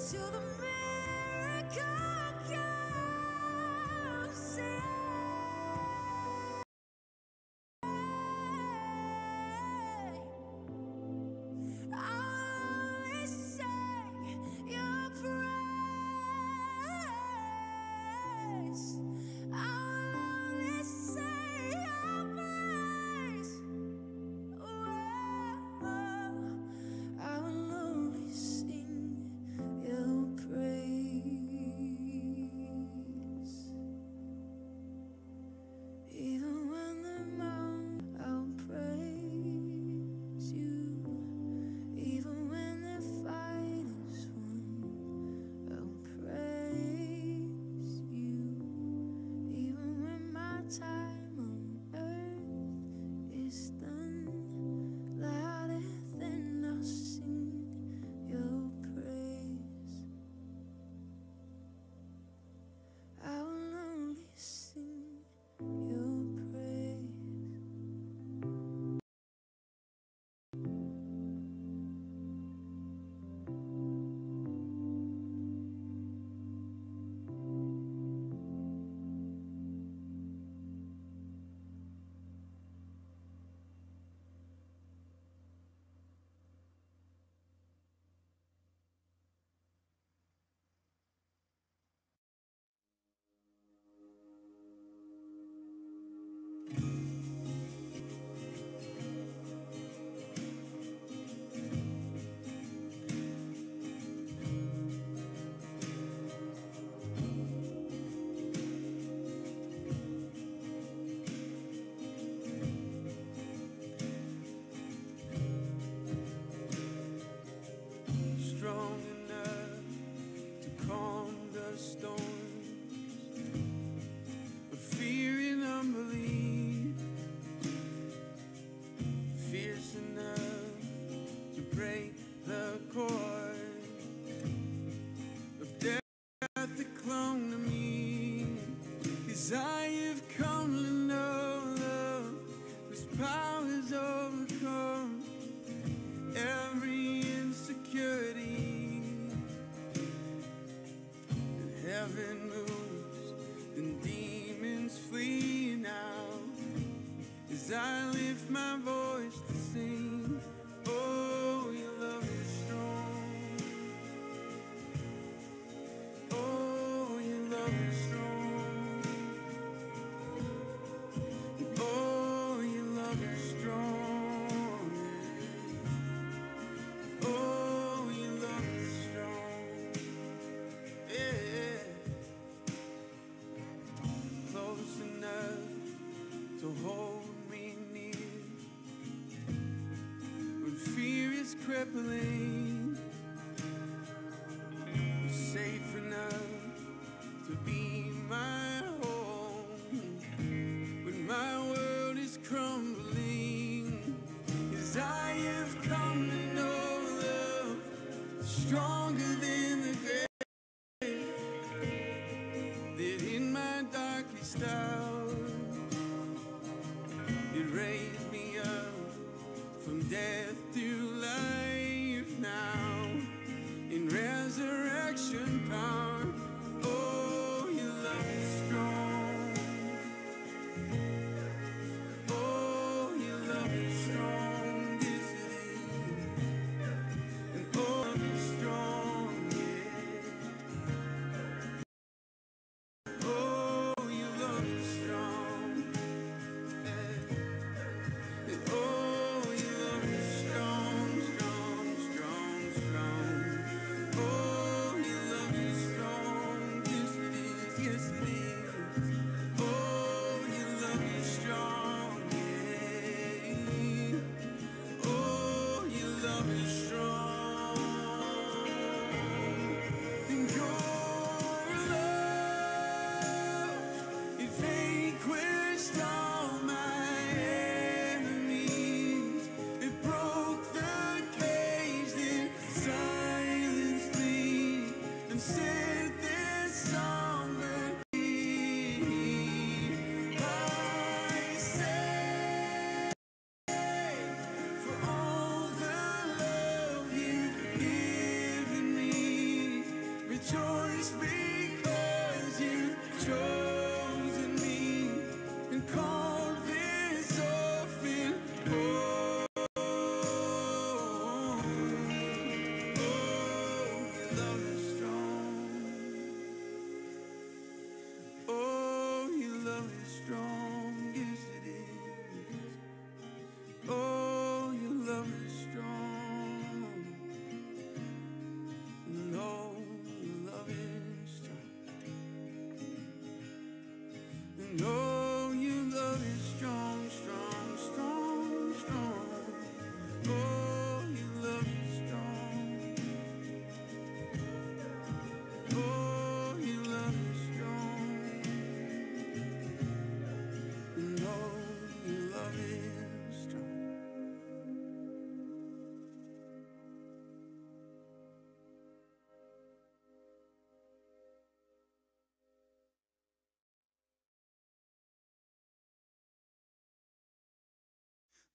till the miracle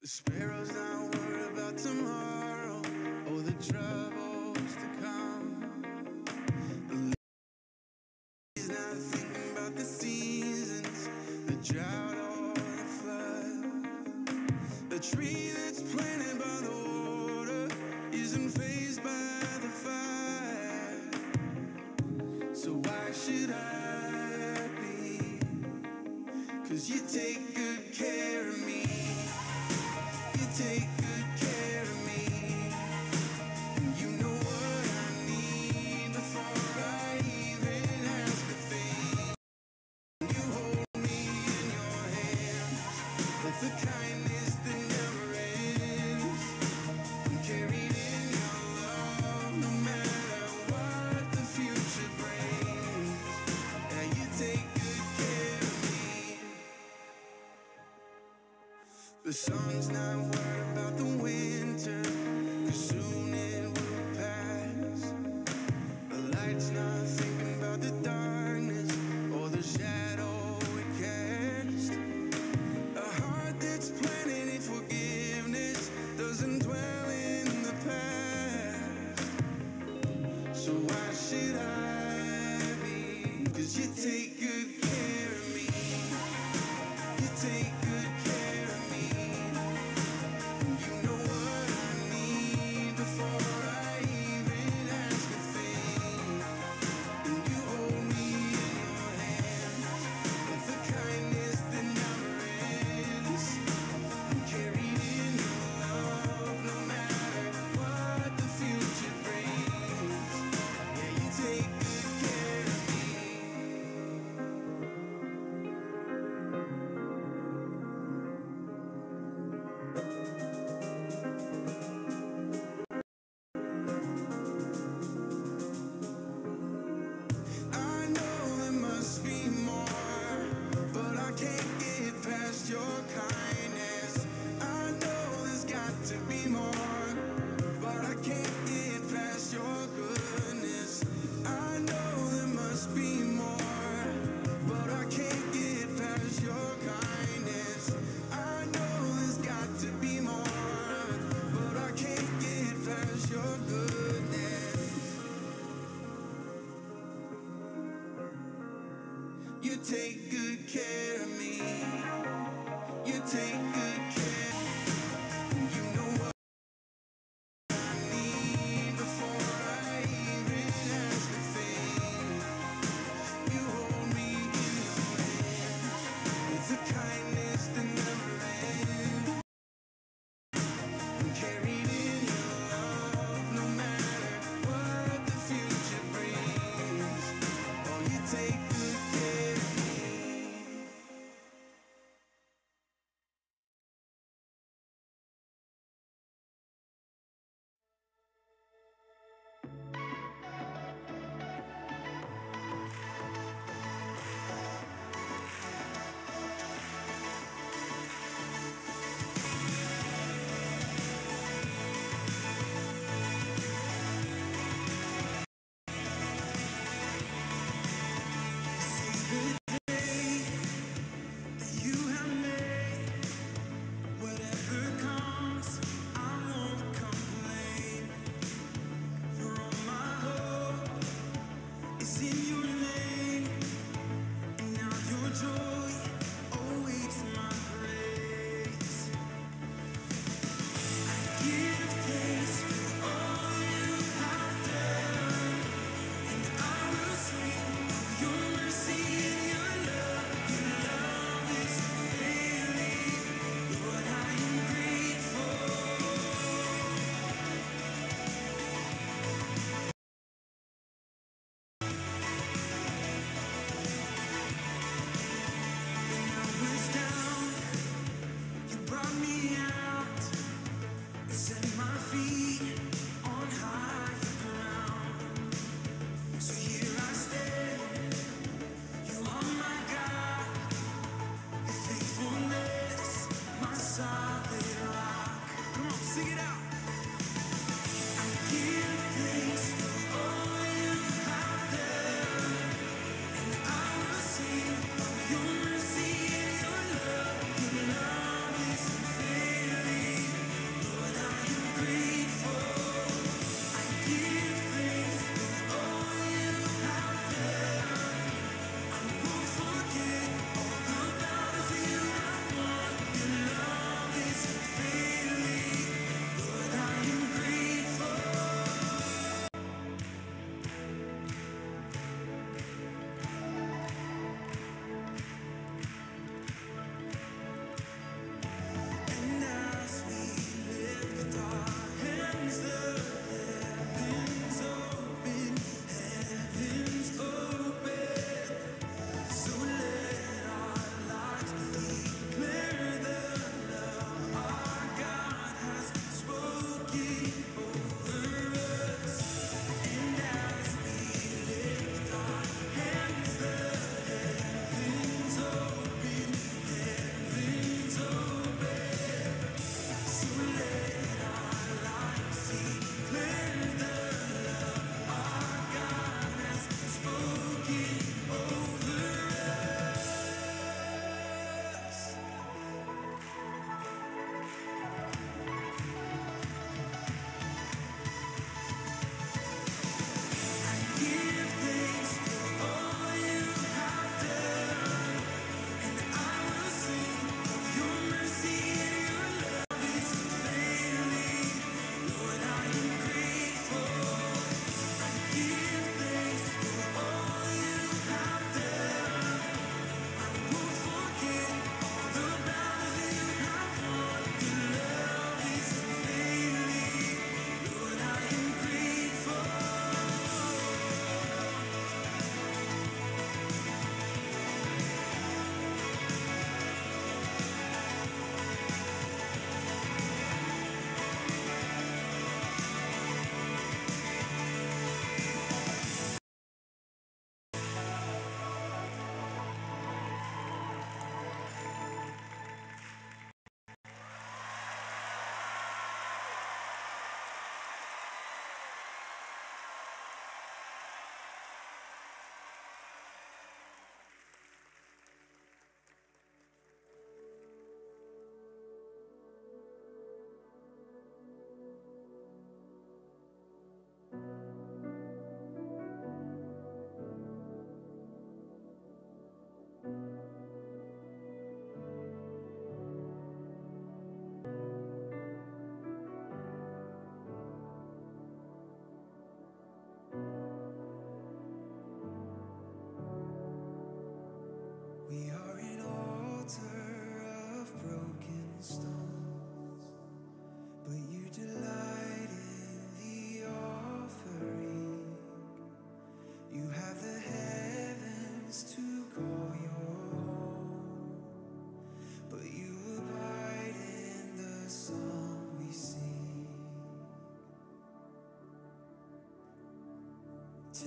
The sparrows don't worry about tomorrow or the troubles to come. The lady's not thinking about the seasons, the drought or the flood. The tree that's planted by the water isn't fazed by the fire. So why should I be? Cause you take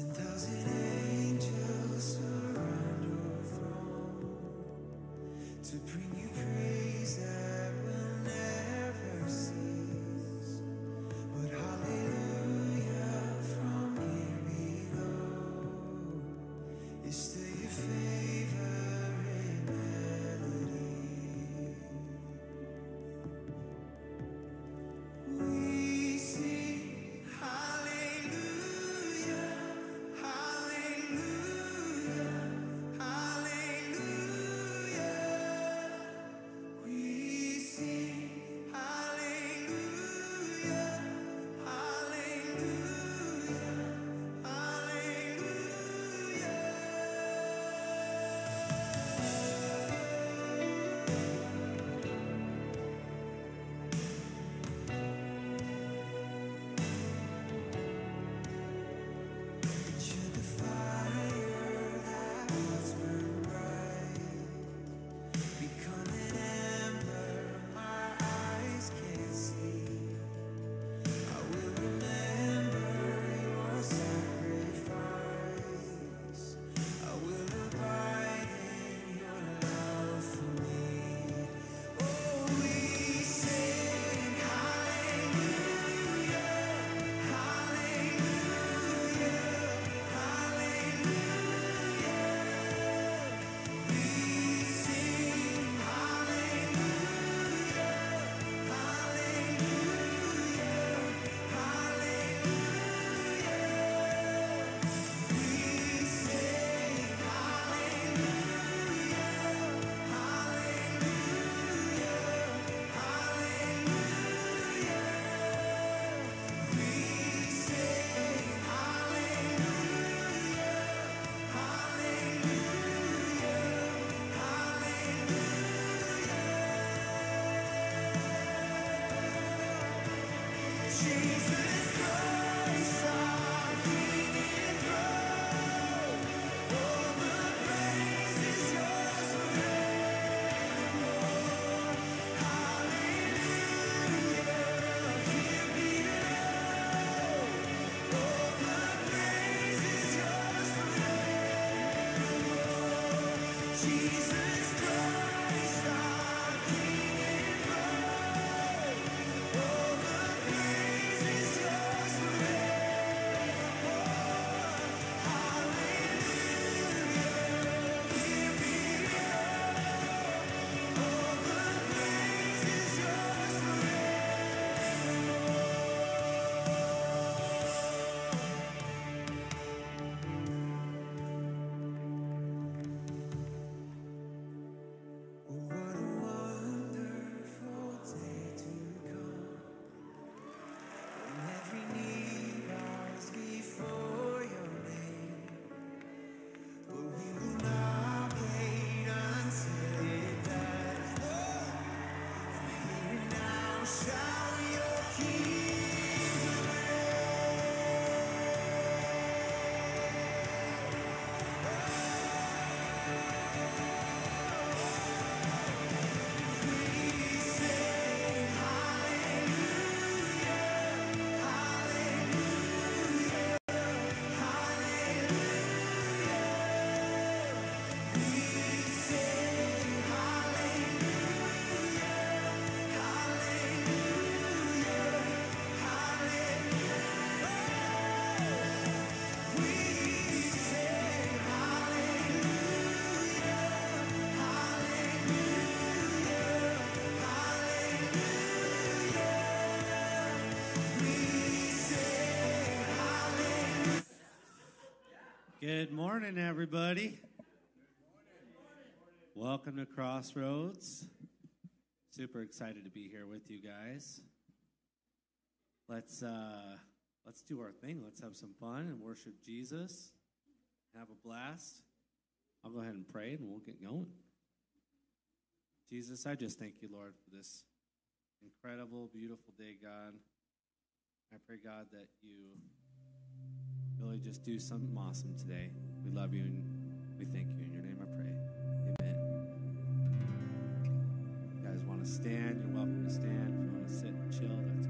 angels your throne to bring Jesus Good morning, everybody. Welcome to Crossroads. Super excited to be here with you guys. Let's uh, let's do our thing. Let's have some fun and worship Jesus. Have a blast. I'll go ahead and pray, and we'll get going. Jesus, I just thank you, Lord, for this incredible, beautiful day, God. I pray, God, that you really just do something awesome today. We love you and we thank you. In your name I pray. Amen. You guys want to stand? You're welcome to stand. If you want to sit and chill, that's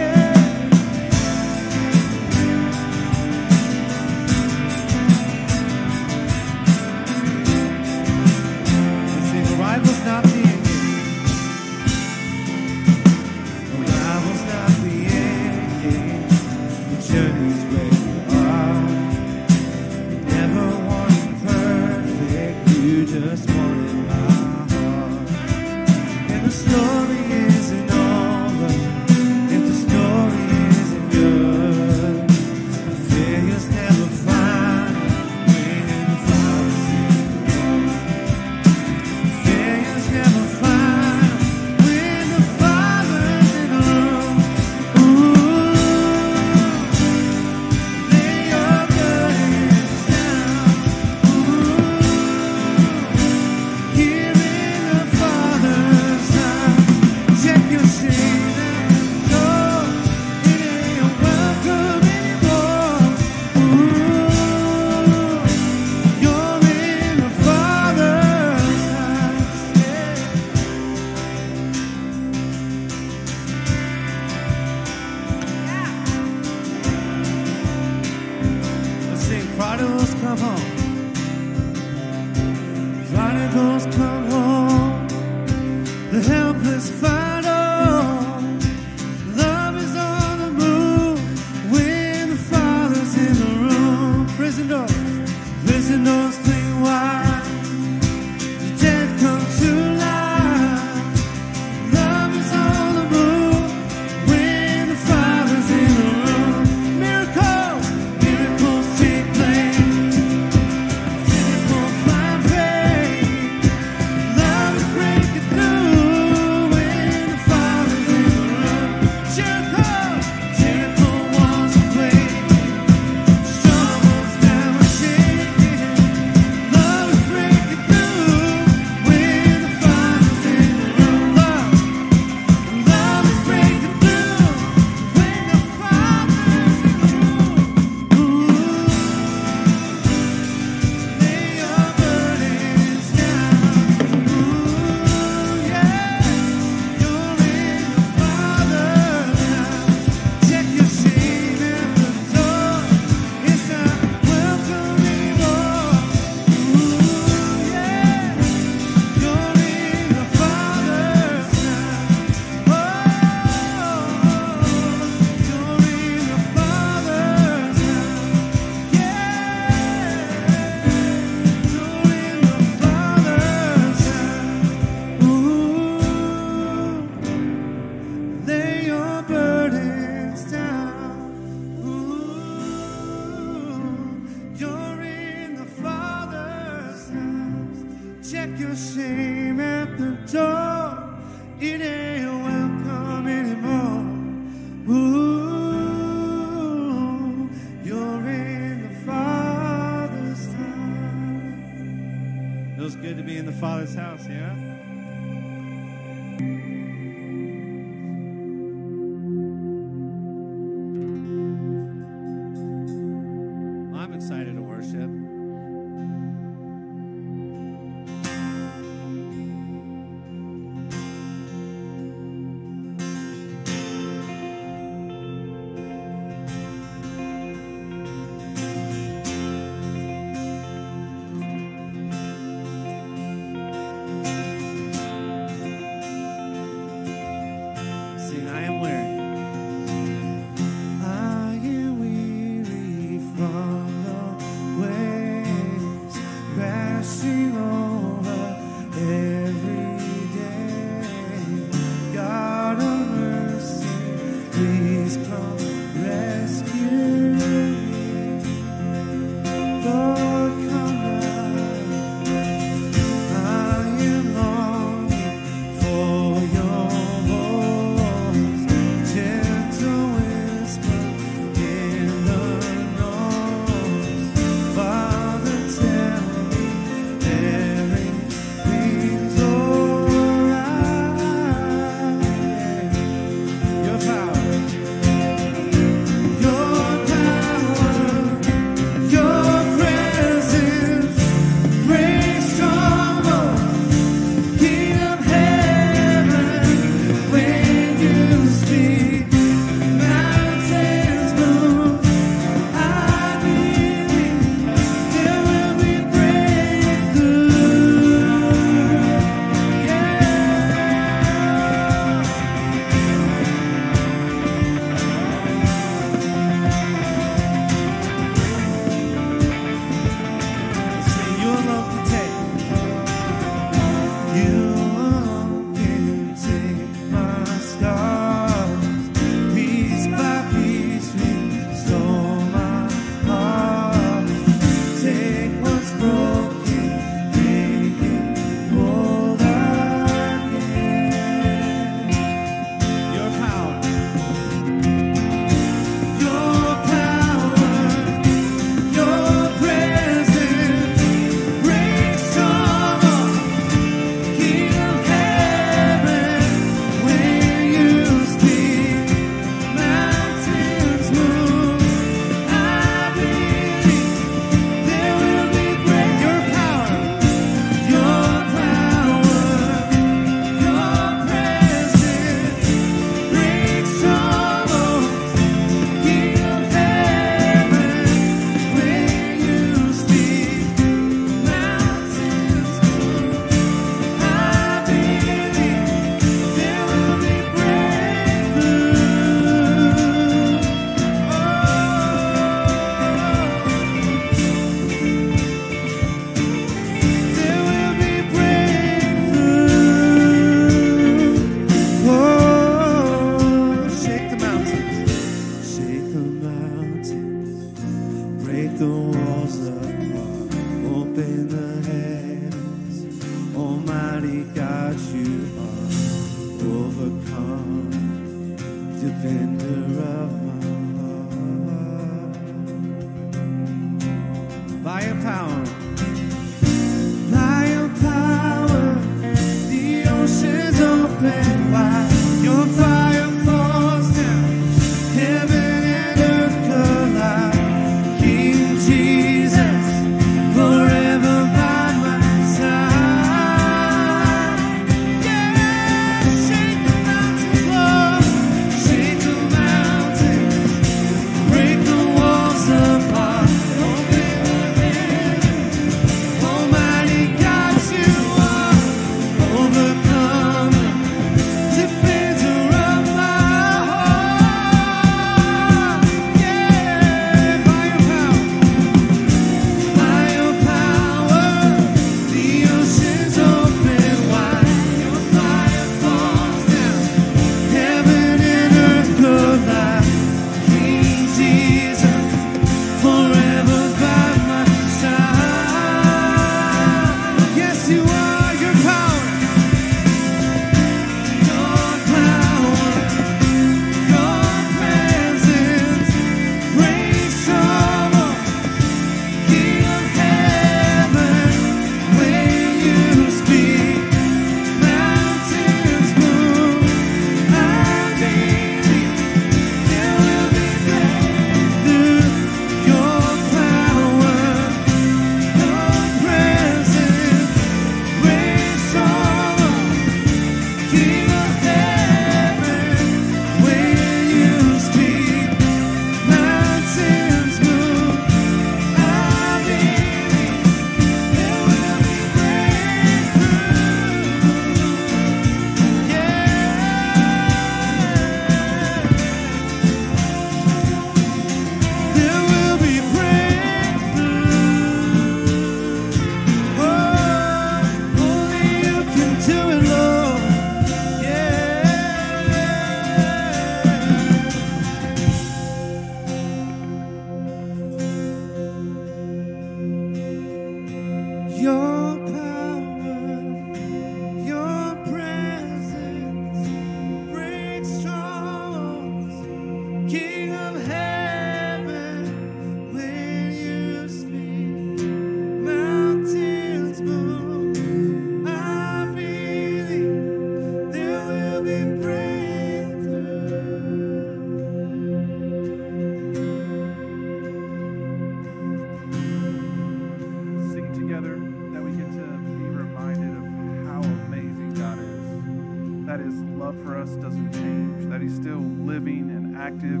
us doesn't change, that He's still living and active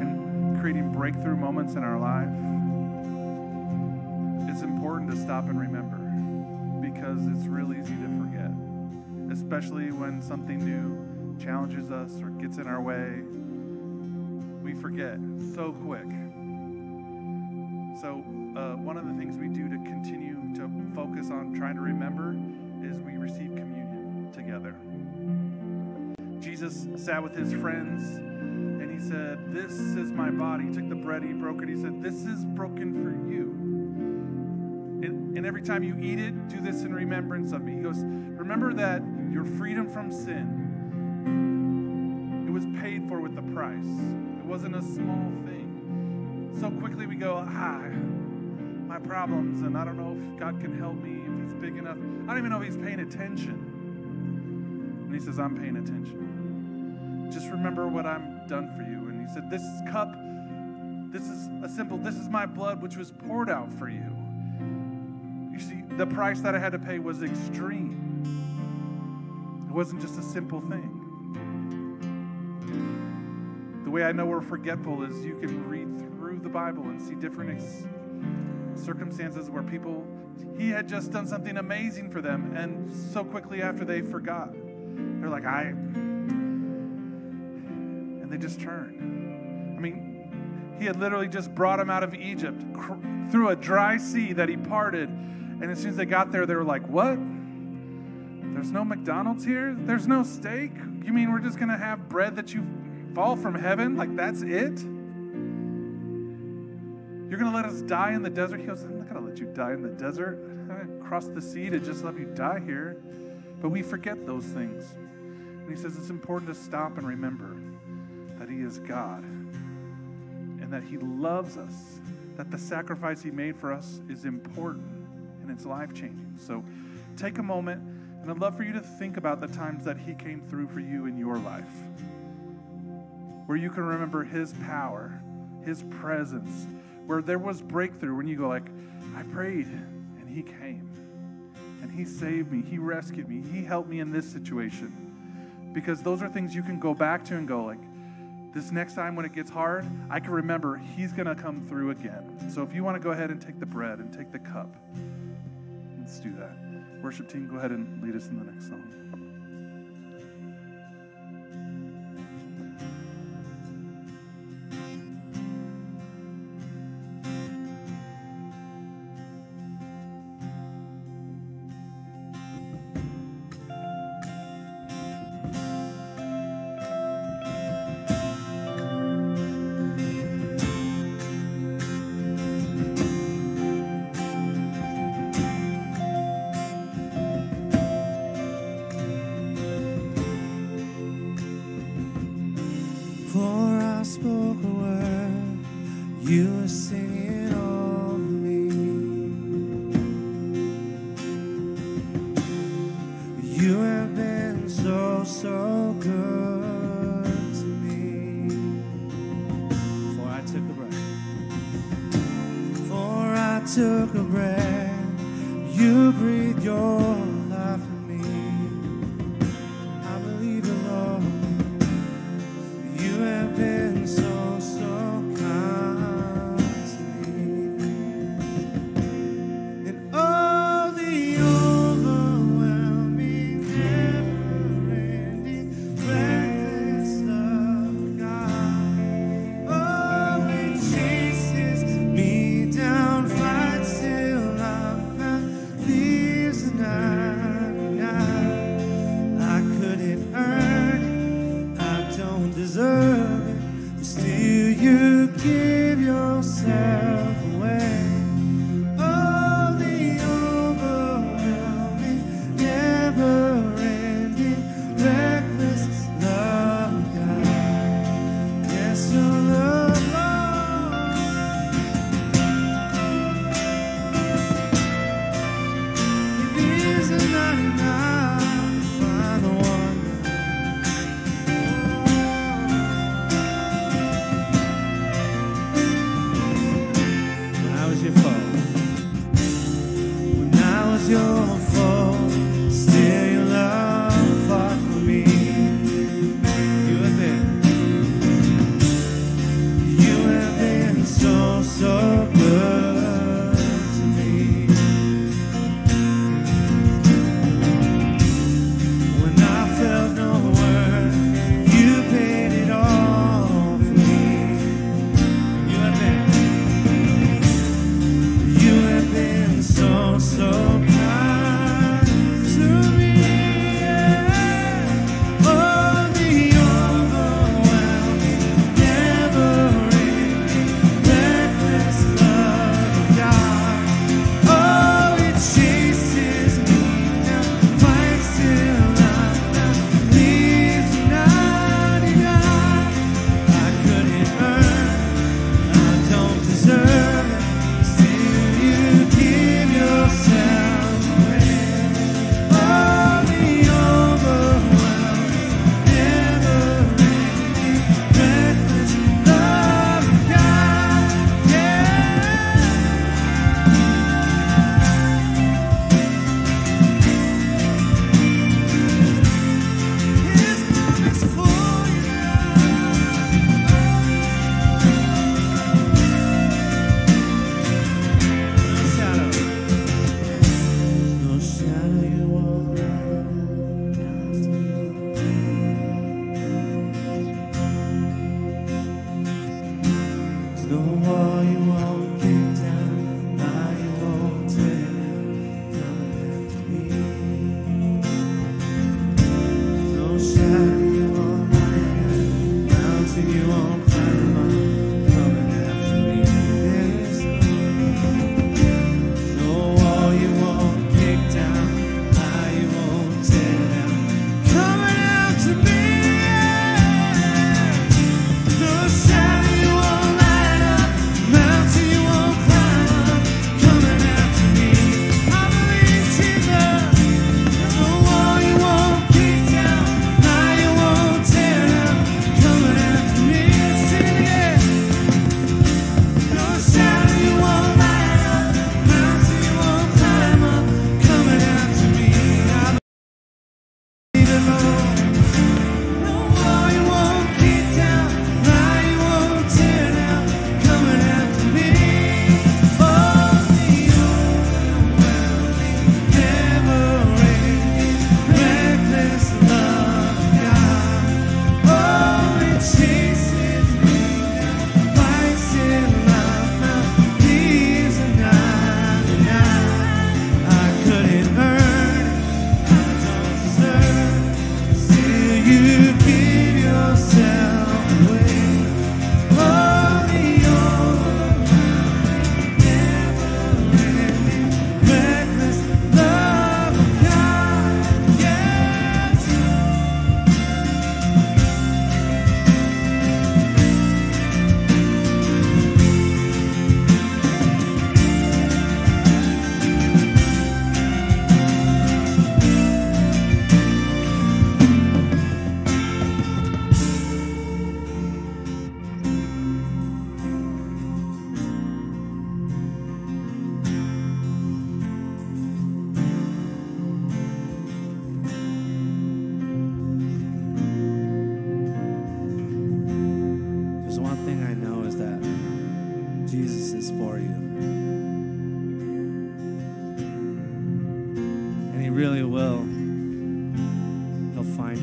and creating breakthrough moments in our life. It's important to stop and remember because it's real easy to forget, especially when something new challenges us or gets in our way. We forget so quick. So, uh, one of the things we do to continue to focus on trying to remember is we receive communion together. Jesus sat with his friends and he said, This is my body. He took the bread, he broke it. He said, This is broken for you. And, and every time you eat it, do this in remembrance of me. He goes, Remember that your freedom from sin, it was paid for with the price. It wasn't a small thing so quickly we go, ah, my problems, and I don't know if God can help me, if He's big enough. I don't even know if He's paying attention. And He says, I'm paying attention. Just remember what I'm done for you. And He said, This cup, this is a simple, this is my blood which was poured out for you. You see, the price that I had to pay was extreme. It wasn't just a simple thing. The way I know we're forgetful is you can read through the Bible and see different circumstances where people, he had just done something amazing for them, and so quickly after they forgot. They're like, I. They just turned. I mean, he had literally just brought them out of Egypt cr- through a dry sea that he parted. And as soon as they got there, they were like, What? There's no McDonald's here? There's no steak? You mean we're just going to have bread that you fall from heaven? Like that's it? You're going to let us die in the desert? He goes, I'm not going to let you die in the desert. Cross the sea to just let you die here. But we forget those things. And he says it's important to stop and remember that he is God and that he loves us, that the sacrifice he made for us is important and it's life changing. So take a moment, and I'd love for you to think about the times that he came through for you in your life, where you can remember his power, his presence, where there was breakthrough when you go like, I prayed and he came and he saved me, he rescued me, he helped me in this situation. Because those are things you can go back to and go like, this next time when it gets hard, I can remember he's going to come through again. So if you want to go ahead and take the bread and take the cup, let's do that. Worship team, go ahead and lead us in the next song.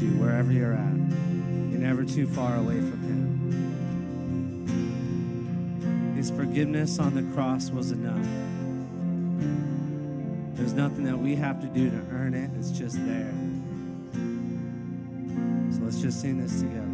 you wherever you're at. You're never too far away from Him. His forgiveness on the cross was enough. There's nothing that we have to do to earn it, it's just there. So let's just sing this together.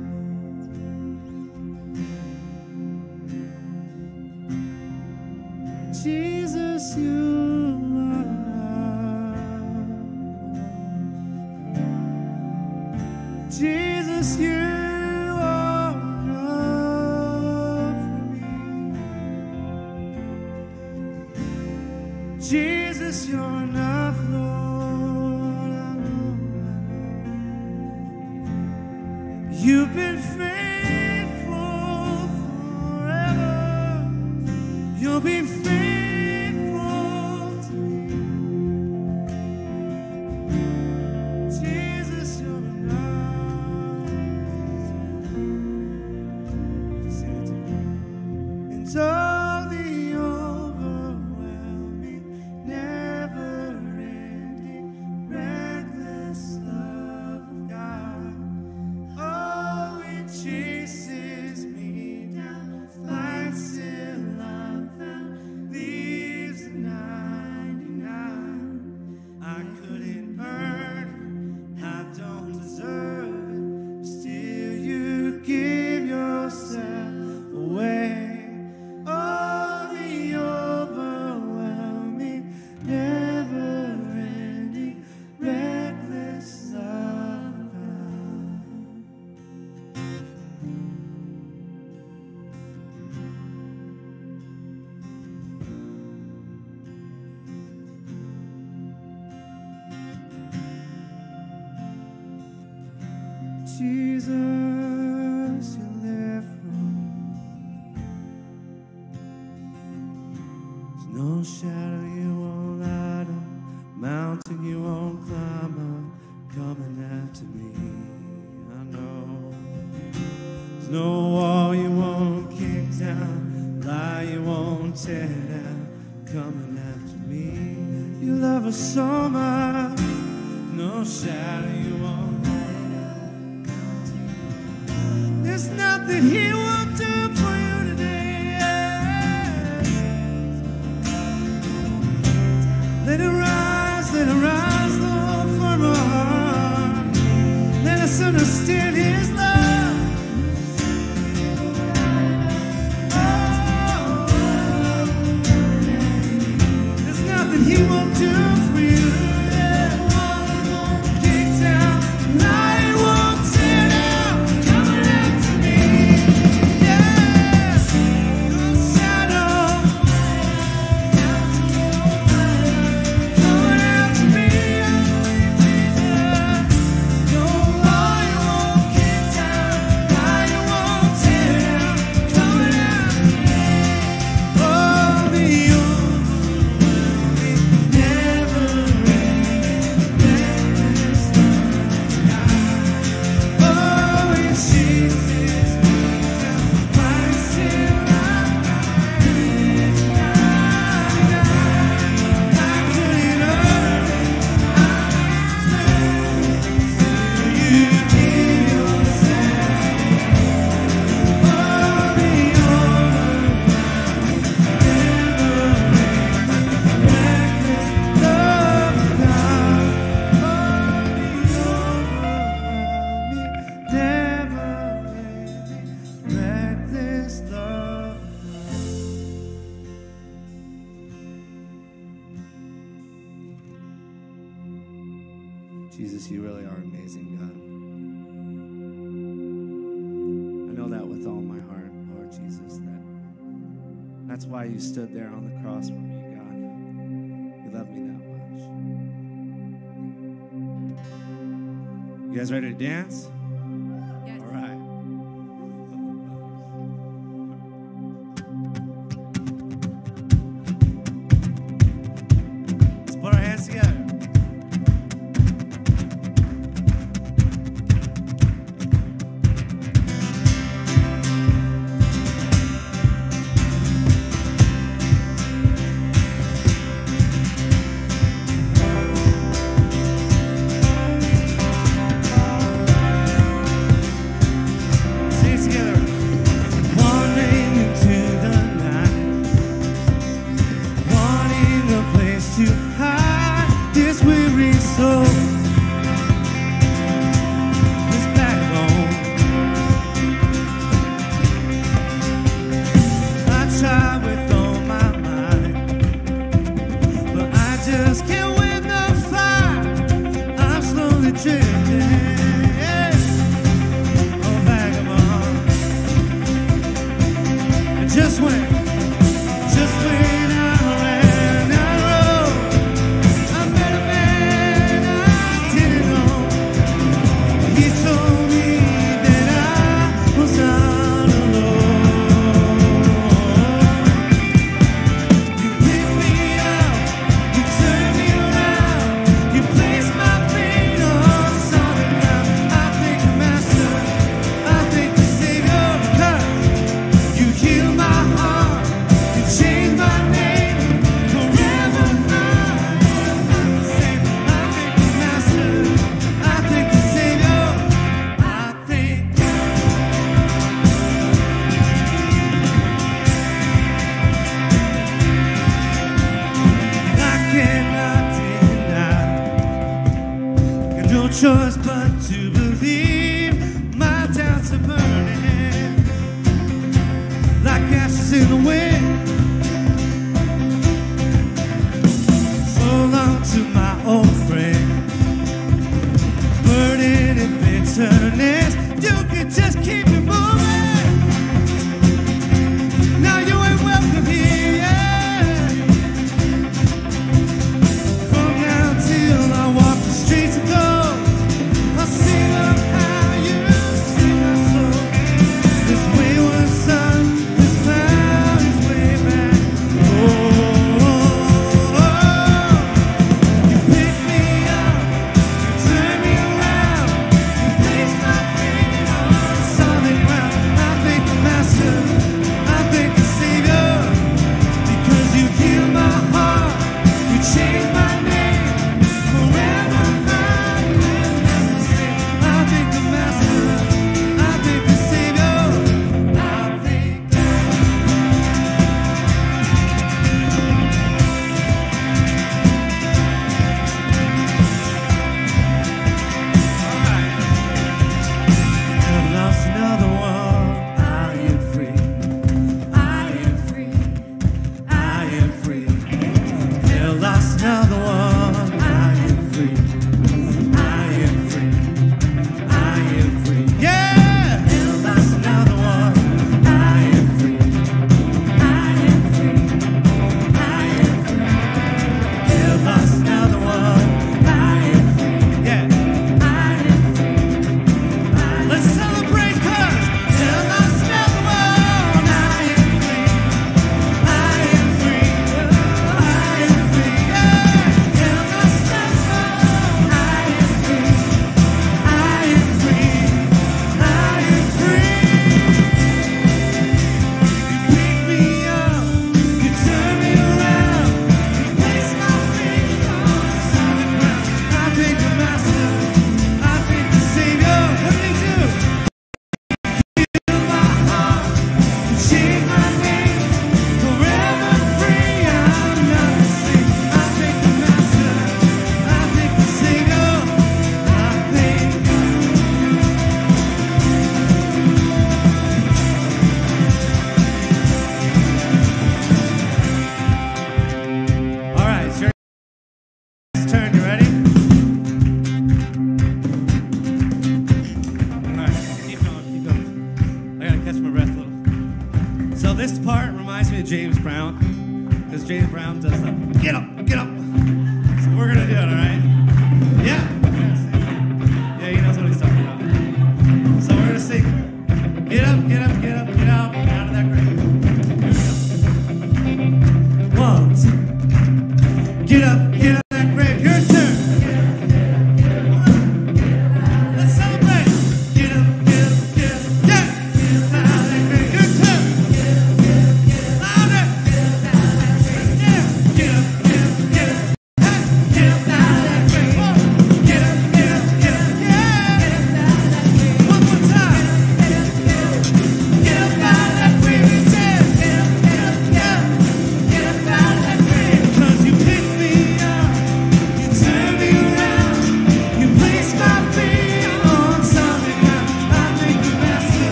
James Brown.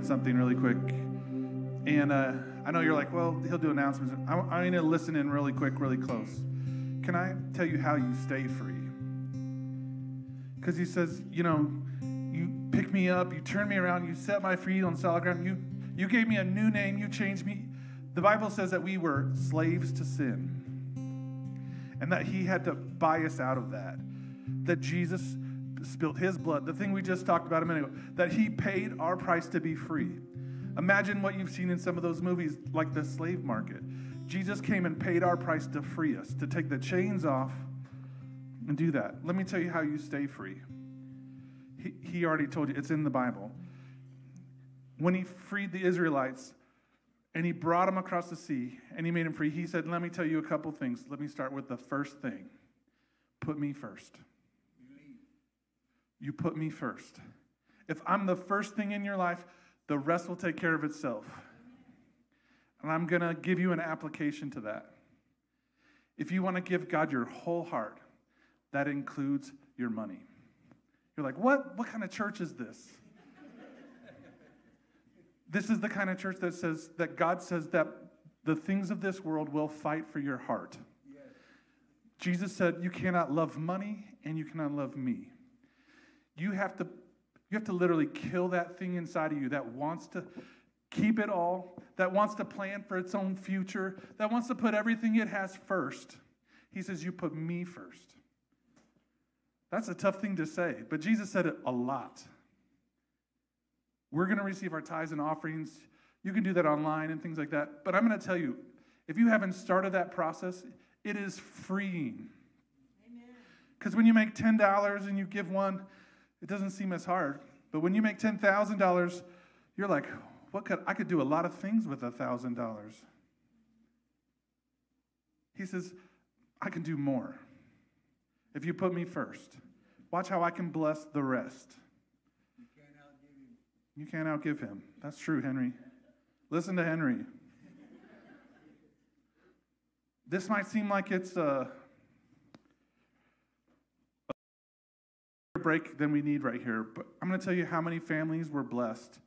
something really quick. And uh, I know you're like, well, he'll do announcements. I'm, I'm going to listen in really quick, really close. Can I tell you how you stay free? Because he says, you know, you pick me up, you turn me around, you set my feet on solid ground, you, you gave me a new name, you changed me. The Bible says that we were slaves to sin and that he had to buy us out of that. That Jesus spilt his blood, the thing we just talked about a minute ago, that he paid our price to be free. Imagine what you've seen in some of those movies, like the slave market. Jesus came and paid our price to free us, to take the chains off and do that. Let me tell you how you stay free. He, he already told you, it's in the Bible. When he freed the Israelites and he brought them across the sea and he made them free, he said, Let me tell you a couple things. Let me start with the first thing put me first. You put me first. If I'm the first thing in your life, the rest will take care of itself. And I'm going to give you an application to that. If you want to give God your whole heart, that includes your money. You're like, what? What kind of church is this? this is the kind of church that says that God says that the things of this world will fight for your heart. Yes. Jesus said, You cannot love money and you cannot love me. You have to you have to literally kill that thing inside of you that wants to keep it all, that wants to plan for its own future, that wants to put everything it has first. He says, You put me first. That's a tough thing to say, but Jesus said it a lot. We're going to receive our tithes and offerings. You can do that online and things like that. But I'm going to tell you, if you haven't started that process, it is freeing. Because when you make $10 and you give one, it doesn't seem as hard. But when you make $10,000, you're like, what could I could do a lot of things with $1,000. He says, I can do more if you put me first. Watch how I can bless the rest. You can't outgive him. You can't outgive him. That's true, Henry. Listen to Henry. this might seem like it's a, a break than we need right here, but I'm going to tell you how many families were blessed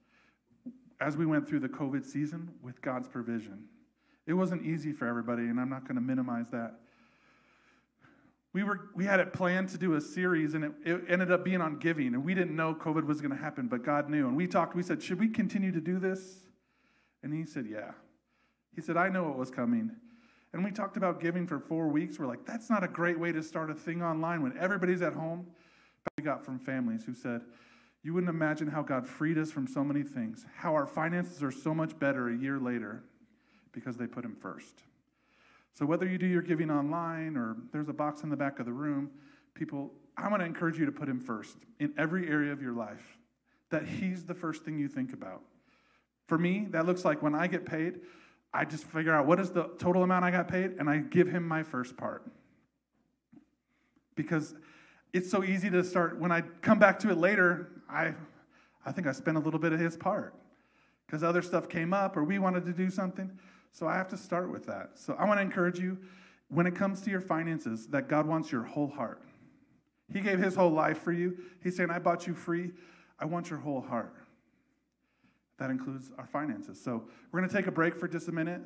as we went through the COVID season with God's provision. It wasn't easy for everybody, and I'm not going to minimize that. We were we had it planned to do a series and it, it ended up being on giving and we didn't know covid was going to happen but god knew. And we talked we said should we continue to do this? And he said yeah. He said i know what was coming. And we talked about giving for four weeks. We're like that's not a great way to start a thing online when everybody's at home we got from families who said you wouldn't imagine how god freed us from so many things how our finances are so much better a year later because they put him first so whether you do your giving online or there's a box in the back of the room, people, I want to encourage you to put him first in every area of your life, that he's the first thing you think about. For me, that looks like when I get paid, I just figure out what is the total amount I got paid and I give him my first part. Because it's so easy to start when I come back to it later, I I think I spent a little bit of his part because other stuff came up or we wanted to do something. So I have to start with that. So I want to encourage you when it comes to your finances that God wants your whole heart. He gave his whole life for you. He's saying, I bought you free. I want your whole heart. That includes our finances. So we're going to take a break for just a minute.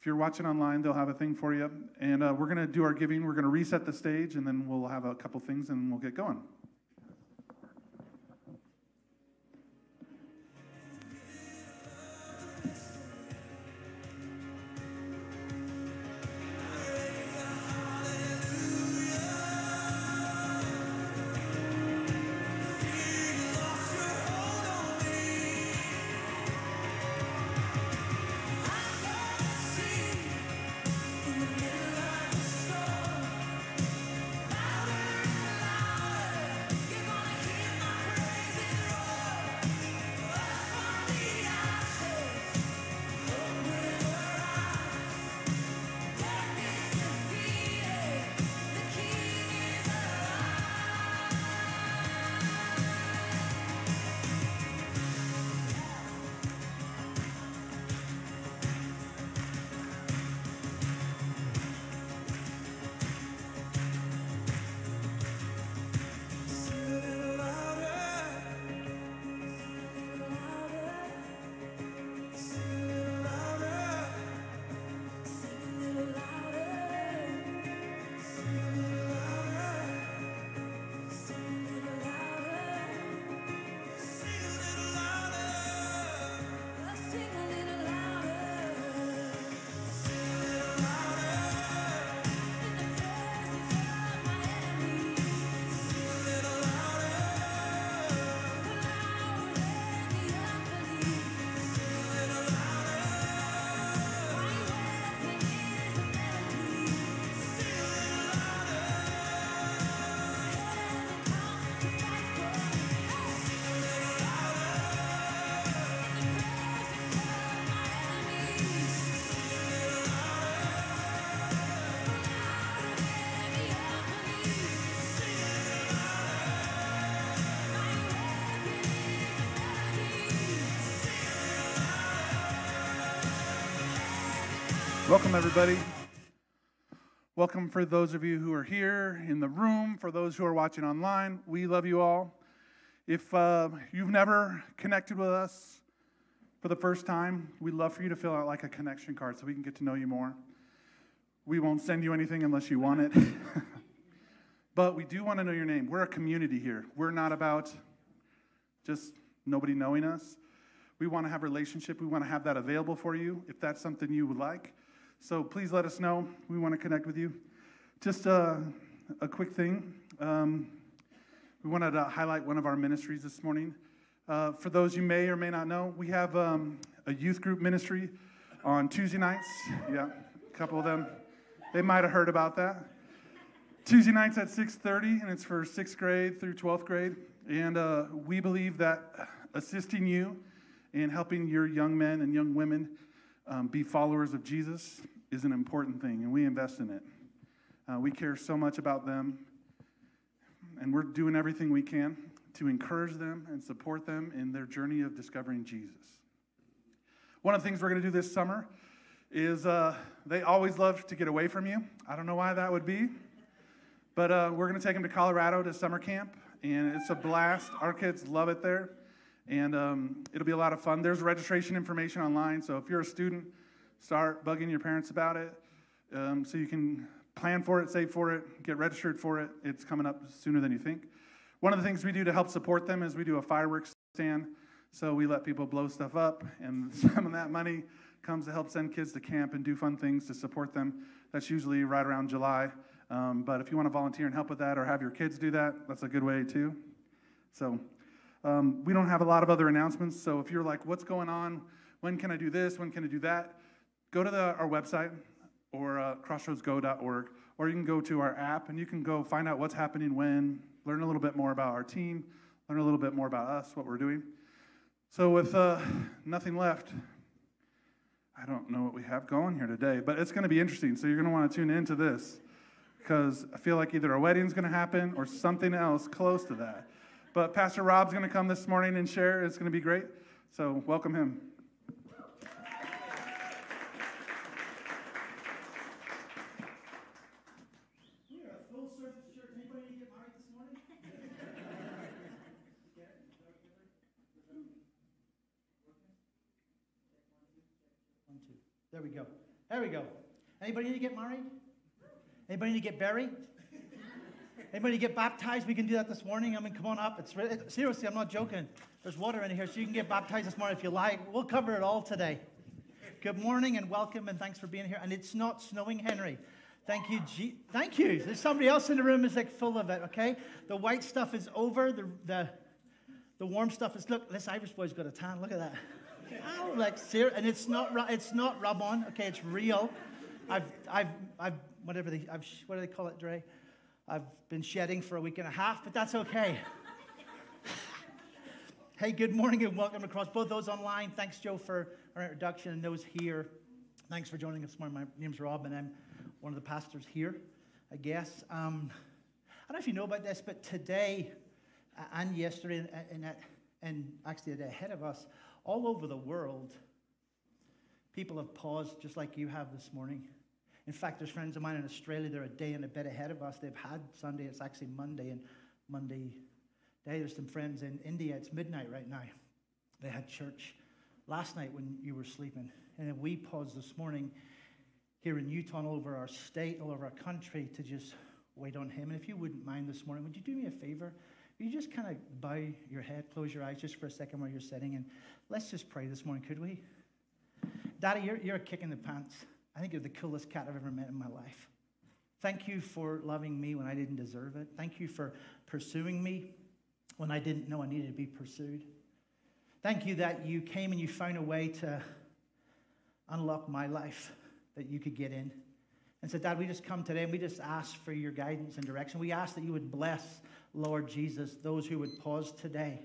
If you're watching online, they'll have a thing for you. And uh, we're going to do our giving. We're going to reset the stage, and then we'll have a couple things and we'll get going. Welcome, everybody. Welcome for those of you who are here in the room, for those who are watching online. We love you all. If uh, you've never connected with us for the first time, we'd love for you to fill out like a connection card so we can get to know you more. We won't send you anything unless you want it. but we do want to know your name. We're a community here. We're not about just nobody knowing us. We want to have relationship. We want to have that available for you if that's something you would like. So please let us know. We want to connect with you. Just uh, a quick thing. Um, we wanted to highlight one of our ministries this morning. Uh, for those you may or may not know, we have um, a youth group ministry on Tuesday nights. Yeah, a couple of them. They might have heard about that. Tuesday nights at 6:30, and it's for sixth grade through 12th grade. And uh, we believe that assisting you and helping your young men and young women um, be followers of Jesus is an important thing, and we invest in it. Uh, we care so much about them, and we're doing everything we can to encourage them and support them in their journey of discovering Jesus. One of the things we're going to do this summer is uh, they always love to get away from you. I don't know why that would be, but uh, we're going to take them to Colorado to summer camp, and it's a blast. Our kids love it there and um, it'll be a lot of fun. There's registration information online, so if you're a student, start bugging your parents about it um, so you can plan for it, save for it, get registered for it. It's coming up sooner than you think. One of the things we do to help support them is we do a fireworks stand. So we let people blow stuff up, and some of that money comes to help send kids to camp and do fun things to support them. That's usually right around July. Um, but if you want to volunteer and help with that or have your kids do that, that's a good way too. So um, we don't have a lot of other announcements, so if you're like, what's going on? When can I do this? When can I do that? Go to the, our website or uh, crossroadsgo.org, or you can go to our app and you can go find out what's happening when, learn a little bit more about our team, learn a little bit more about us, what we're doing. So, with uh, nothing left, I don't know what we have going here today, but it's going to be interesting. So, you're going to want to tune into this because I feel like either a wedding's going to happen or something else close to that. But Pastor Rob's going to come this morning and share. It's going to be great. So, welcome him. There we go. There we go. Anybody need to get married? Anybody need to get buried? Anybody get baptized? We can do that this morning. I mean, come on up. It's really, seriously, I'm not joking. There's water in here, so you can get baptized this morning if you like. We'll cover it all today. Good morning and welcome, and thanks for being here. And it's not snowing, Henry. Thank you, G- thank you. There's somebody else in the room is like full of it. Okay, the white stuff is over. The the the warm stuff is. Look, this Irish boy's got a tan. Look at that. Oh, like ser- and it's not it's not rub on. Okay, it's real. I've I've I've whatever they I've what do they call it, Dre? I've been shedding for a week and a half, but that's okay. hey, good morning and welcome across both those online. Thanks, Joe, for our introduction and those here. Thanks for joining us this morning. My name's Rob, and I'm one of the pastors here, I guess. Um, I don't know if you know about this, but today and yesterday, and, and, and actually ahead of us, all over the world, people have paused just like you have this morning in fact, there's friends of mine in Australia, they're a day and a bit ahead of us. They've had Sunday, it's actually Monday and Monday day. There's some friends in India, it's midnight right now. They had church last night when you were sleeping. And then we paused this morning here in Utah, all over our state, all over our country, to just wait on Him. And if you wouldn't mind this morning, would you do me a favor? You just kind of bow your head, close your eyes just for a second where you're sitting, and let's just pray this morning, could we? Daddy, you're, you're kicking the pants. I think you're the coolest cat I've ever met in my life. Thank you for loving me when I didn't deserve it. Thank you for pursuing me when I didn't know I needed to be pursued. Thank you that you came and you found a way to unlock my life that you could get in. And so, Dad, we just come today and we just ask for your guidance and direction. We ask that you would bless, Lord Jesus, those who would pause today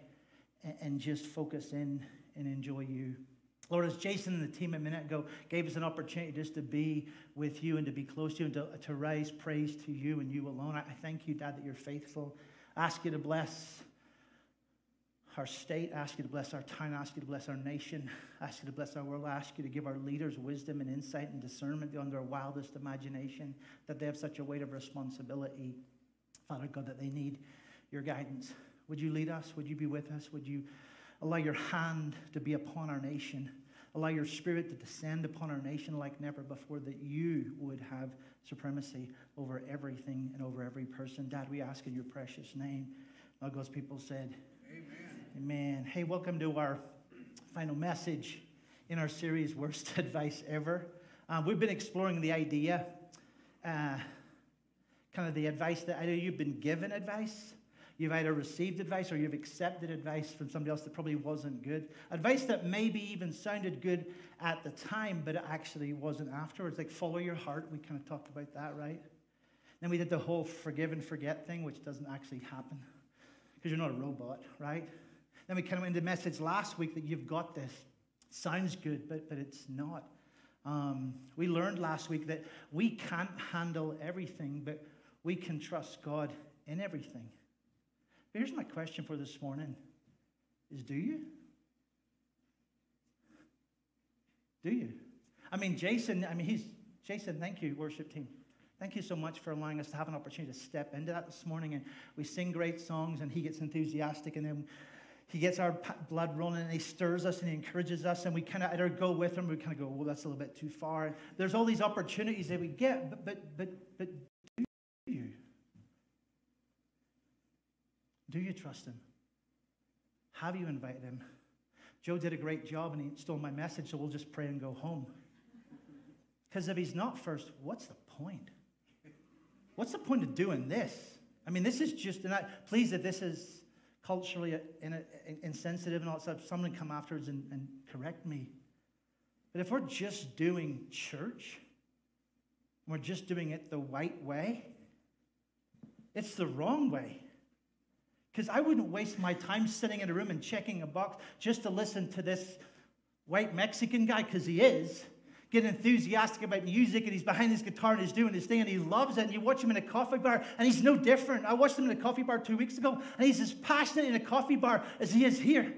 and just focus in and enjoy you. Lord, as Jason and the team a minute ago gave us an opportunity just to be with you and to be close to you and to, to raise praise to you and you alone, I, thank you, Dad, that you're faithful. I ask you to bless our state. I ask you to bless our town. I ask you to bless our nation. I ask you to bless our world. I ask you to give our leaders wisdom and insight and discernment beyond their wildest imagination, that they have such a weight of responsibility, Father God, that they need your guidance. Would you lead us? Would you be with us? Would you allow your hand to be upon our nation? Allow your spirit to descend upon our nation like never before, that you would have supremacy over everything and over every person. Dad, we ask in your precious name. All God's people said, Amen. Amen. Hey, welcome to our final message in our series, Worst Advice Ever. Um, we've been exploring the idea, uh, kind of the advice that either you've been given advice You've either received advice or you've accepted advice from somebody else that probably wasn't good. Advice that maybe even sounded good at the time, but it actually wasn't afterwards. Like follow your heart. We kind of talked about that, right? Then we did the whole forgive and forget thing, which doesn't actually happen because you're not a robot, right? Then we kind of went into the message last week that you've got this. sounds good, but, but it's not. Um, we learned last week that we can't handle everything, but we can trust God in everything. Here's my question for this morning is do you? Do you? I mean, Jason, I mean, he's, Jason, thank you, worship team. Thank you so much for allowing us to have an opportunity to step into that this morning. And we sing great songs, and he gets enthusiastic, and then he gets our blood running, and he stirs us and he encourages us, and we kind of either go with him, we kind of go, well, that's a little bit too far. There's all these opportunities that we get, but, but, but, but Do you trust him? Have you invited him? Joe did a great job and he stole my message, so we'll just pray and go home. Because if he's not first, what's the point? What's the point of doing this? I mean, this is just, and I, please, if this is culturally insensitive and all that stuff, someone come afterwards and, and correct me. But if we're just doing church, we're just doing it the right way, it's the wrong way. Because I wouldn't waste my time sitting in a room and checking a box just to listen to this white Mexican guy, because he is, get enthusiastic about music and he's behind his guitar and he's doing his thing and he loves it. And you watch him in a coffee bar and he's no different. I watched him in a coffee bar two weeks ago and he's as passionate in a coffee bar as he is here.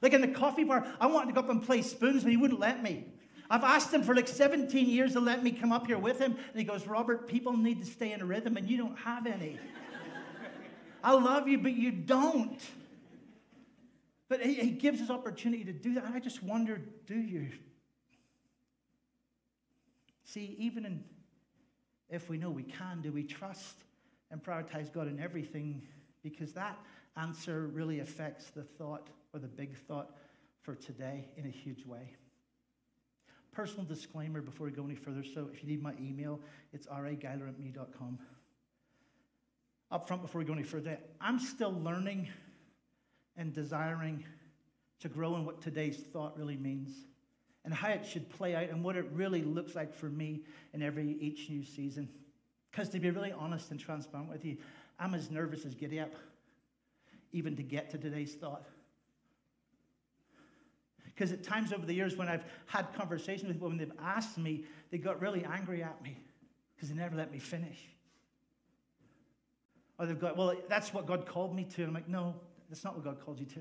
Like in the coffee bar, I wanted to go up and play spoons, but he wouldn't let me. I've asked him for like 17 years to let me come up here with him. And he goes, Robert, people need to stay in a rhythm and you don't have any. I love you, but you don't. But he, he gives us opportunity to do that. I just wonder, do you? See, even in, if we know we can, do we trust and prioritize God in everything? Because that answer really affects the thought or the big thought for today in a huge way. Personal disclaimer before we go any further. So if you need my email, it's rageiler at me.com up front before we go any further. I'm still learning and desiring to grow in what today's thought really means and how it should play out and what it really looks like for me in every each new season. Because to be really honest and transparent with you, I'm as nervous as giddy up, even to get to today's thought. Because at times over the years when I've had conversations with when they've asked me, they got really angry at me because they never let me finish. Or they've got, well, that's what God called me to. And I'm like, no, that's not what God called you to.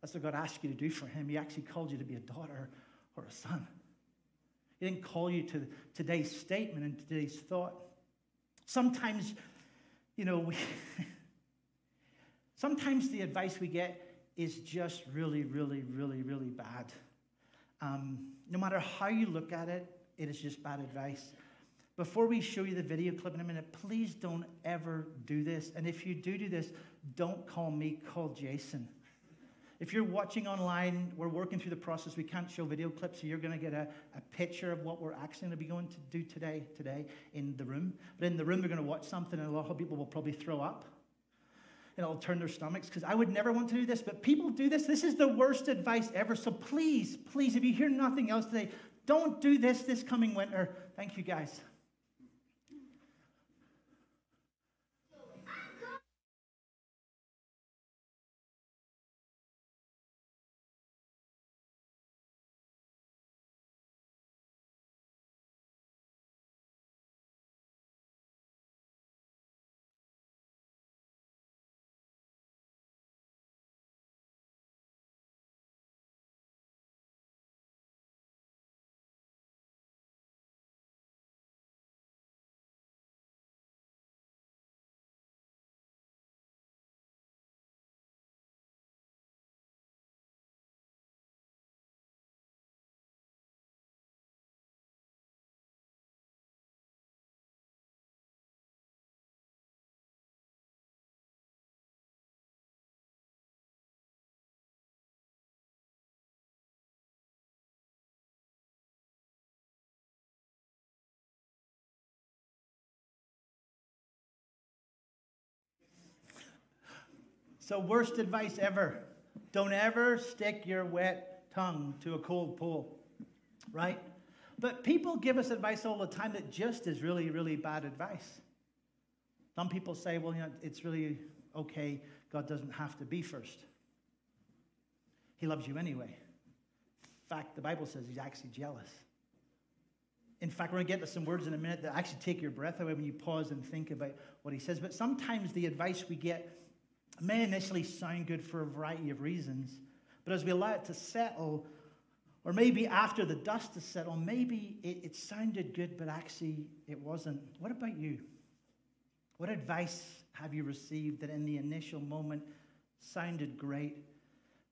That's what God asked you to do for Him. He actually called you to be a daughter or a son. He didn't call you to today's statement and today's thought. Sometimes, you know, we sometimes the advice we get is just really, really, really, really bad. Um, no matter how you look at it, it is just bad advice. Before we show you the video clip in a minute, please don't ever do this. And if you do do this, don't call me, call Jason. If you're watching online, we're working through the process. We can't show video clips, so you're going to get a, a picture of what we're actually going to be going to do today, today in the room. But in the room, we're going to watch something, and a lot of people will probably throw up. And it'll turn their stomachs because I would never want to do this, but people do this. This is the worst advice ever. So please, please, if you hear nothing else today, don't do this this coming winter. Thank you, guys. So, worst advice ever don't ever stick your wet tongue to a cold pool, right? But people give us advice all the time that just is really, really bad advice. Some people say, well, you know, it's really okay. God doesn't have to be first. He loves you anyway. In fact, the Bible says he's actually jealous. In fact, we're going to get to some words in a minute that actually take your breath away when you pause and think about what he says. But sometimes the advice we get may initially sound good for a variety of reasons. But as we allow it to settle, or maybe after the dust has settled, maybe it, it sounded good, but actually it wasn't. What about you? What advice have you received that in the initial moment sounded great,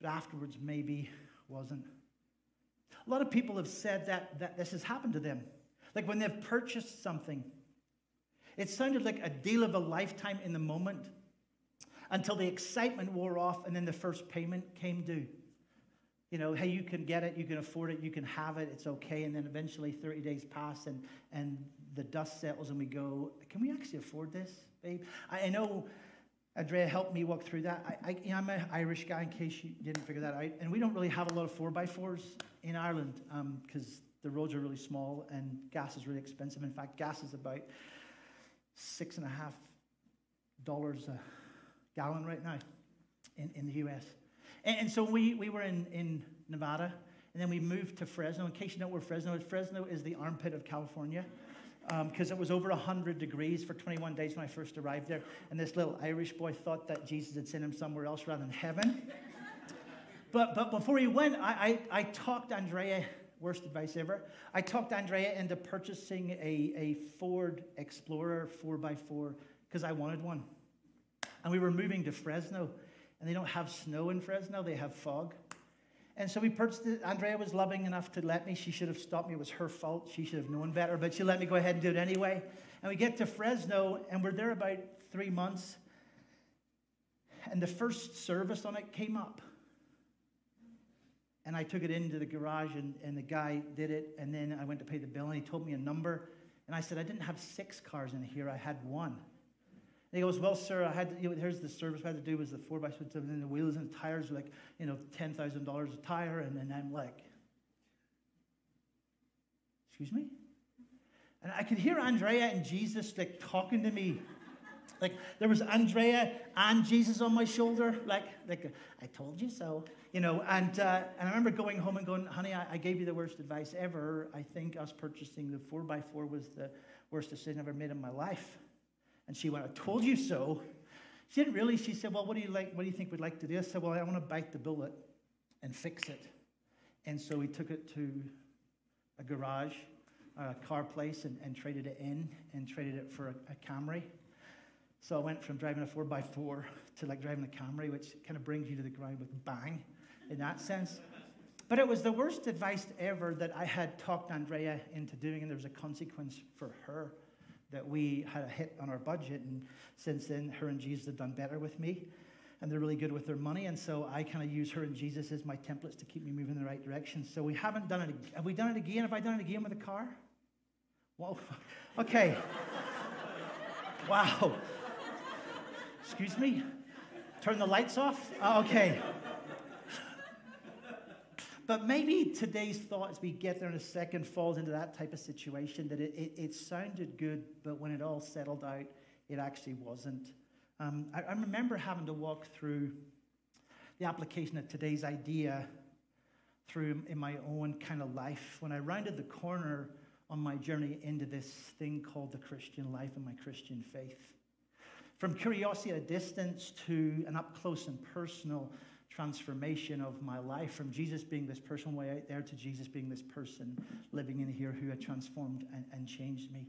but afterwards maybe wasn't? A lot of people have said that, that this has happened to them. Like when they've purchased something, it sounded like a deal of a lifetime in the moment until the excitement wore off and then the first payment came due. You know, hey, you can get it, you can afford it, you can have it, it's okay. And then eventually 30 days pass and, and the dust settles and we go, can we actually afford this, babe? I, I know Andrea helped me walk through that. I, I, you know, I'm an Irish guy, in case you didn't figure that out. And we don't really have a lot of 4x4s in Ireland because um, the roads are really small and gas is really expensive. In fact, gas is about six and a half dollars a gallon right now in, in the US. And, and so we, we were in, in Nevada, and then we moved to Fresno. In case you don't know where Fresno is, Fresno is the armpit of California because um, it was over 100 degrees for 21 days when I first arrived there. And this little Irish boy thought that Jesus had sent him somewhere else rather than heaven. but, but before he went, I, I, I talked Andrea, worst advice ever, I talked Andrea into purchasing a, a Ford Explorer 4x4 because I wanted one. And we were moving to Fresno, and they don't have snow in Fresno, they have fog. And so we purchased it. Andrea was loving enough to let me. She should have stopped me. It was her fault. She should have known better, but she let me go ahead and do it anyway. And we get to Fresno, and we're there about three months. And the first service on it came up. And I took it into the garage, and, and the guy did it. And then I went to pay the bill, and he told me a number. And I said, I didn't have six cars in here, I had one. He goes, Well, sir, I had to, you know, here's the service I had to do was the 4 by 6 and then the wheels and the tires were like, you know, $10,000 a tire. And then I'm like, Excuse me? And I could hear Andrea and Jesus like talking to me. Like there was Andrea and Jesus on my shoulder, like, like I told you so, you know. And, uh, and I remember going home and going, honey, I, I, gave you the worst advice ever. I think us purchasing the four by four was the worst decision I've ever made in my life. And she went, I told you so. She didn't really. She said, Well, what do you like? What do you think we'd like to do? I said, Well, I want to bite the bullet and fix it. And so we took it to a garage, a car place, and, and traded it in and traded it for a, a Camry. So I went from driving a 4x4 to like driving a Camry, which kind of brings you to the ground with bang in that sense. But it was the worst advice ever that I had talked Andrea into doing, and there was a consequence for her that we had a hit on our budget. And since then, her and Jesus have done better with me. And they're really good with their money. And so I kind of use her and Jesus as my templates to keep me moving in the right direction. So we haven't done it. Have we done it again? Have I done it again with a car? Well, okay. wow. Excuse me? Turn the lights off? Oh, okay. But maybe today's thought, as we get there in a second, falls into that type of situation that it, it, it sounded good, but when it all settled out, it actually wasn't. Um, I, I remember having to walk through the application of today's idea through in my own kind of life. When I rounded the corner on my journey into this thing called the Christian life and my Christian faith. From curiosity at a distance to an up close and personal transformation of my life from Jesus being this person way out there to Jesus being this person living in here who had transformed and, and changed me.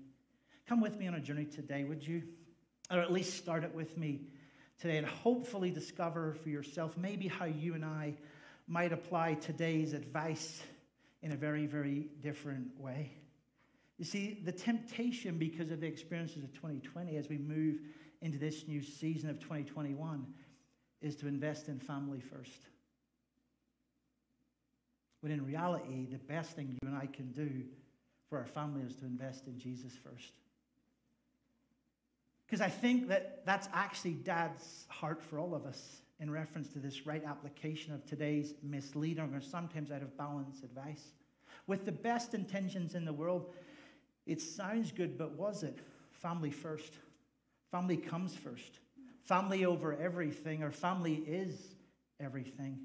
Come with me on a journey today, would you? Or at least start it with me today and hopefully discover for yourself maybe how you and I might apply today's advice in a very, very different way. You see, the temptation because of the experiences of 2020 as we move into this new season of 2021 is to invest in family first. When in reality, the best thing you and I can do for our family is to invest in Jesus first. Because I think that that's actually Dad's heart for all of us in reference to this right application of today's misleading or sometimes out of balance advice. With the best intentions in the world, it sounds good, but was it? Family first. Family comes first. Family over everything, or family is everything.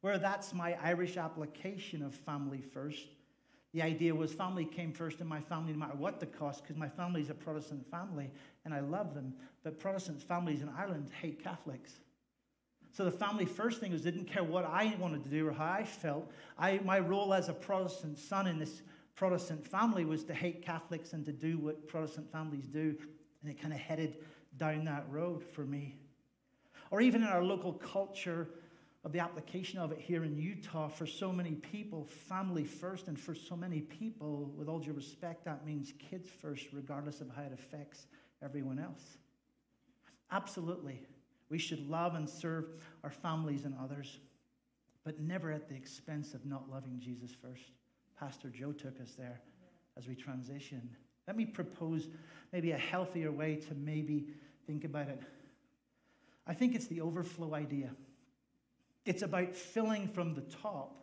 Where that's my Irish application of family first. The idea was family came first in my family, no matter what the cost, because my family is a Protestant family and I love them. But Protestant families in Ireland hate Catholics. So the family first thing was didn't care what I wanted to do or how I felt. I, my role as a Protestant son in this Protestant family was to hate Catholics and to do what Protestant families do. And it kind of headed down that road for me. Or even in our local culture of the application of it here in Utah, for so many people, family first, and for so many people, with all due respect, that means kids first, regardless of how it affects everyone else. Absolutely. We should love and serve our families and others, but never at the expense of not loving Jesus first. Pastor Joe took us there as we transition. Let me propose maybe a healthier way to maybe think about it. I think it's the overflow idea. It's about filling from the top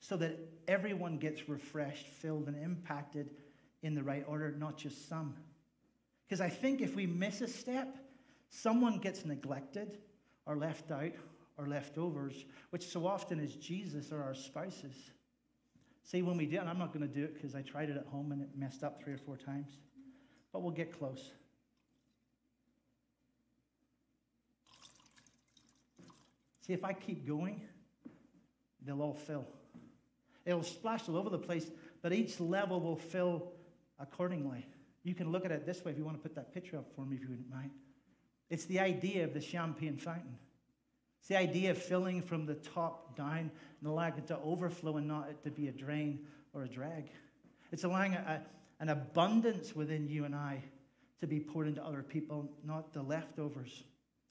so that everyone gets refreshed, filled, and impacted in the right order, not just some. Because I think if we miss a step, someone gets neglected or left out or leftovers, which so often is Jesus or our spouses. See, when we do, and I'm not going to do it because I tried it at home and it messed up three or four times, but we'll get close. See, if I keep going, they'll all fill. It'll splash all over the place, but each level will fill accordingly. You can look at it this way if you want to put that picture up for me, if you wouldn't mind. It's the idea of the champagne fountain. It's the idea of filling from the top down and allowing it to overflow and not it to be a drain or a drag. It's allowing a, an abundance within you and I to be poured into other people, not the leftovers.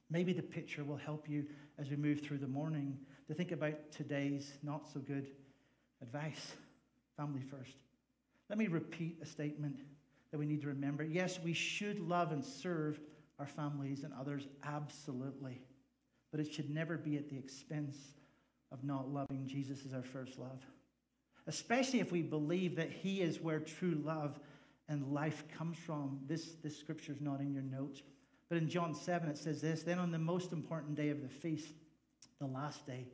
Maybe the picture will help you as we move through the morning to think about today's not so good advice. Family first. Let me repeat a statement that we need to remember. Yes, we should love and serve our families and others, absolutely. But it should never be at the expense of not loving Jesus as our first love. Especially if we believe that He is where true love and life comes from. This, this scripture is not in your notes. But in John 7, it says this Then on the most important day of the feast, the last day,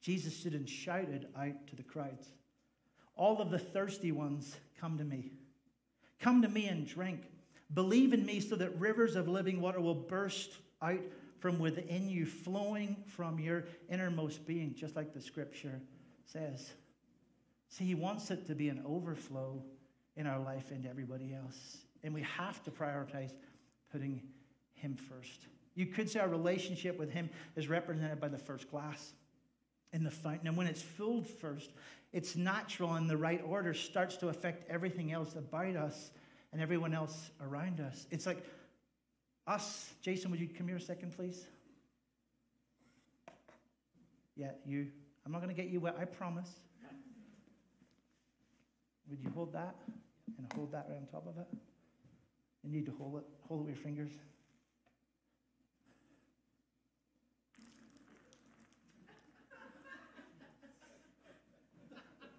Jesus stood and shouted out to the crowds All of the thirsty ones, come to me. Come to me and drink. Believe in me so that rivers of living water will burst out from within you, flowing from your innermost being, just like the scripture says. See, he wants it to be an overflow in our life and everybody else. And we have to prioritize putting him first. You could say our relationship with him is represented by the first glass in the fountain. And when it's filled first, it's natural and the right order, starts to affect everything else about us and everyone else around us. It's like us. Jason, would you come here a second, please? Yeah, you. I'm not going to get you wet, I promise. Would you hold that and hold that right on top of it? You need to hold it, hold it with your fingers.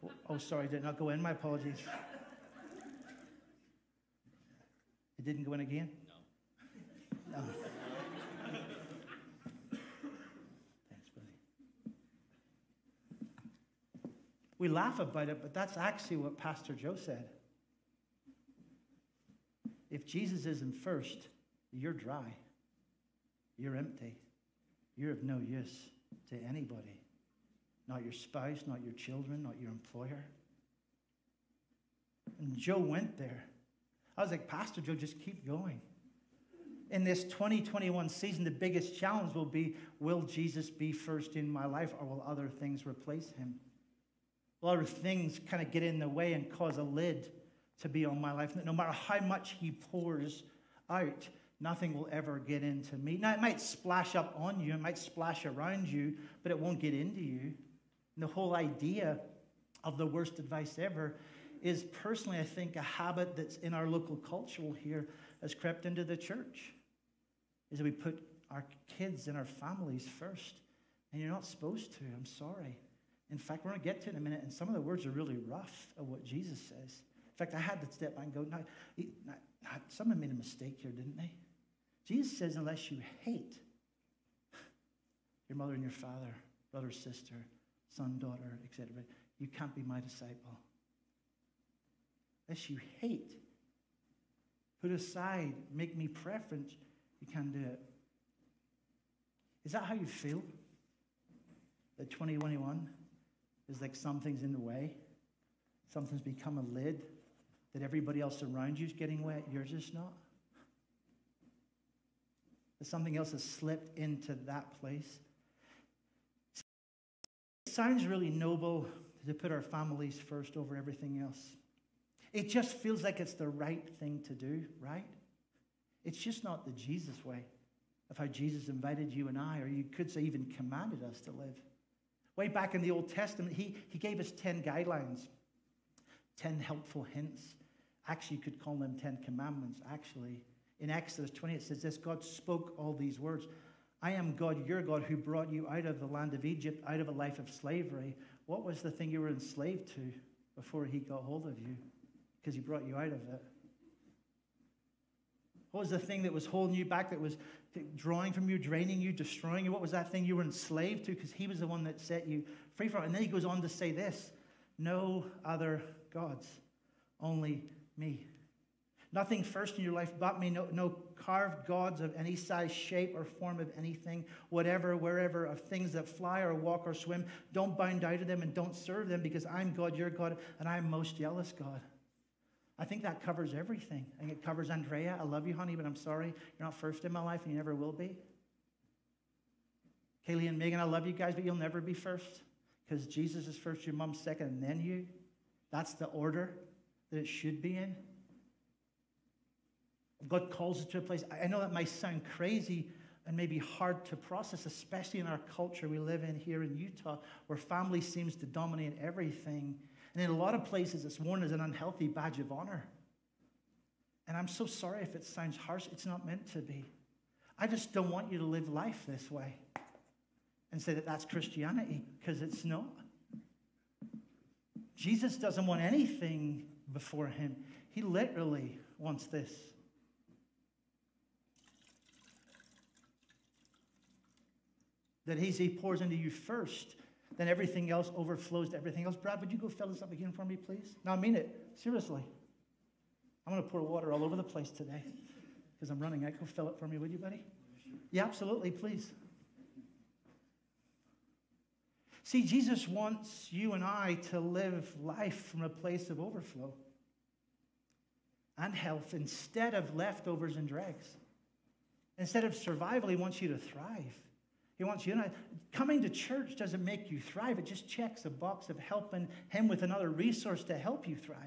Oh, oh sorry, did not go in. My apologies. It didn't go in again? No. Thanks, buddy. We laugh about it, but that's actually what Pastor Joe said. If Jesus isn't first, you're dry. You're empty. You're of no use to anybody. Not your spouse, not your children, not your employer. And Joe went there. I was like, Pastor Joe, just keep going. In this 2021 season, the biggest challenge will be will Jesus be first in my life or will other things replace him? Will other things kind of get in the way and cause a lid to be on my life? No matter how much he pours out, nothing will ever get into me. Now, it might splash up on you, it might splash around you, but it won't get into you. And the whole idea of the worst advice ever is personally, I think, a habit that's in our local culture here has crept into the church. Is that we put our kids and our families first. And you're not supposed to. I'm sorry. In fact, we're going to get to it in a minute, and some of the words are really rough of what Jesus says. In fact, I had to step back and go, no, someone made a mistake here, didn't they? Jesus says, unless you hate your mother and your father, brother, sister, son, daughter, etc., you can't be my disciple. Unless you hate, put aside, make me preference, you can't do it. Is that how you feel? That 2021 is like something's in the way? Something's become a lid that everybody else around you is getting wet, you're just not? That something else has slipped into that place? It sounds really noble to put our families first over everything else. It just feels like it's the right thing to do, right? It's just not the Jesus way of how Jesus invited you and I, or you could say even commanded us to live. Way back in the Old Testament, he, he gave us 10 guidelines, 10 helpful hints. Actually, you could call them 10 commandments, actually. In Exodus 20, it says this God spoke all these words I am God, your God, who brought you out of the land of Egypt, out of a life of slavery. What was the thing you were enslaved to before he got hold of you? Because he brought you out of it. What was the thing that was holding you back, that was drawing from you, draining you, destroying you? What was that thing you were enslaved to? Because he was the one that set you free from it. And then he goes on to say this no other gods, only me. Nothing first in your life but me. No, no carved gods of any size, shape, or form of anything, whatever, wherever, of things that fly or walk or swim. Don't bow down to them and don't serve them because I'm God, your God, and I'm most jealous God. I think that covers everything. I think it covers Andrea. I love you, honey, but I'm sorry you're not first in my life and you never will be. Kaylee and Megan, I love you guys, but you'll never be first because Jesus is first, your mom's second, and then you. That's the order that it should be in. God calls us to a place. I know that might sound crazy and maybe hard to process, especially in our culture we live in here in Utah, where family seems to dominate everything. And in a lot of places, it's worn as an unhealthy badge of honor. And I'm so sorry if it sounds harsh. It's not meant to be. I just don't want you to live life this way and say that that's Christianity, because it's not. Jesus doesn't want anything before him, he literally wants this. That he pours into you first then everything else overflows to everything else. Brad, would you go fill this up again for me, please? No, I mean it. Seriously. I'm going to pour water all over the place today because I'm running. I go fill it for me, would you, buddy? Yeah, absolutely, please. See, Jesus wants you and I to live life from a place of overflow and health instead of leftovers and dregs. Instead of survival, he wants you to thrive. He wants you and I. Coming to church doesn't make you thrive, it just checks a box of helping Him with another resource to help you thrive.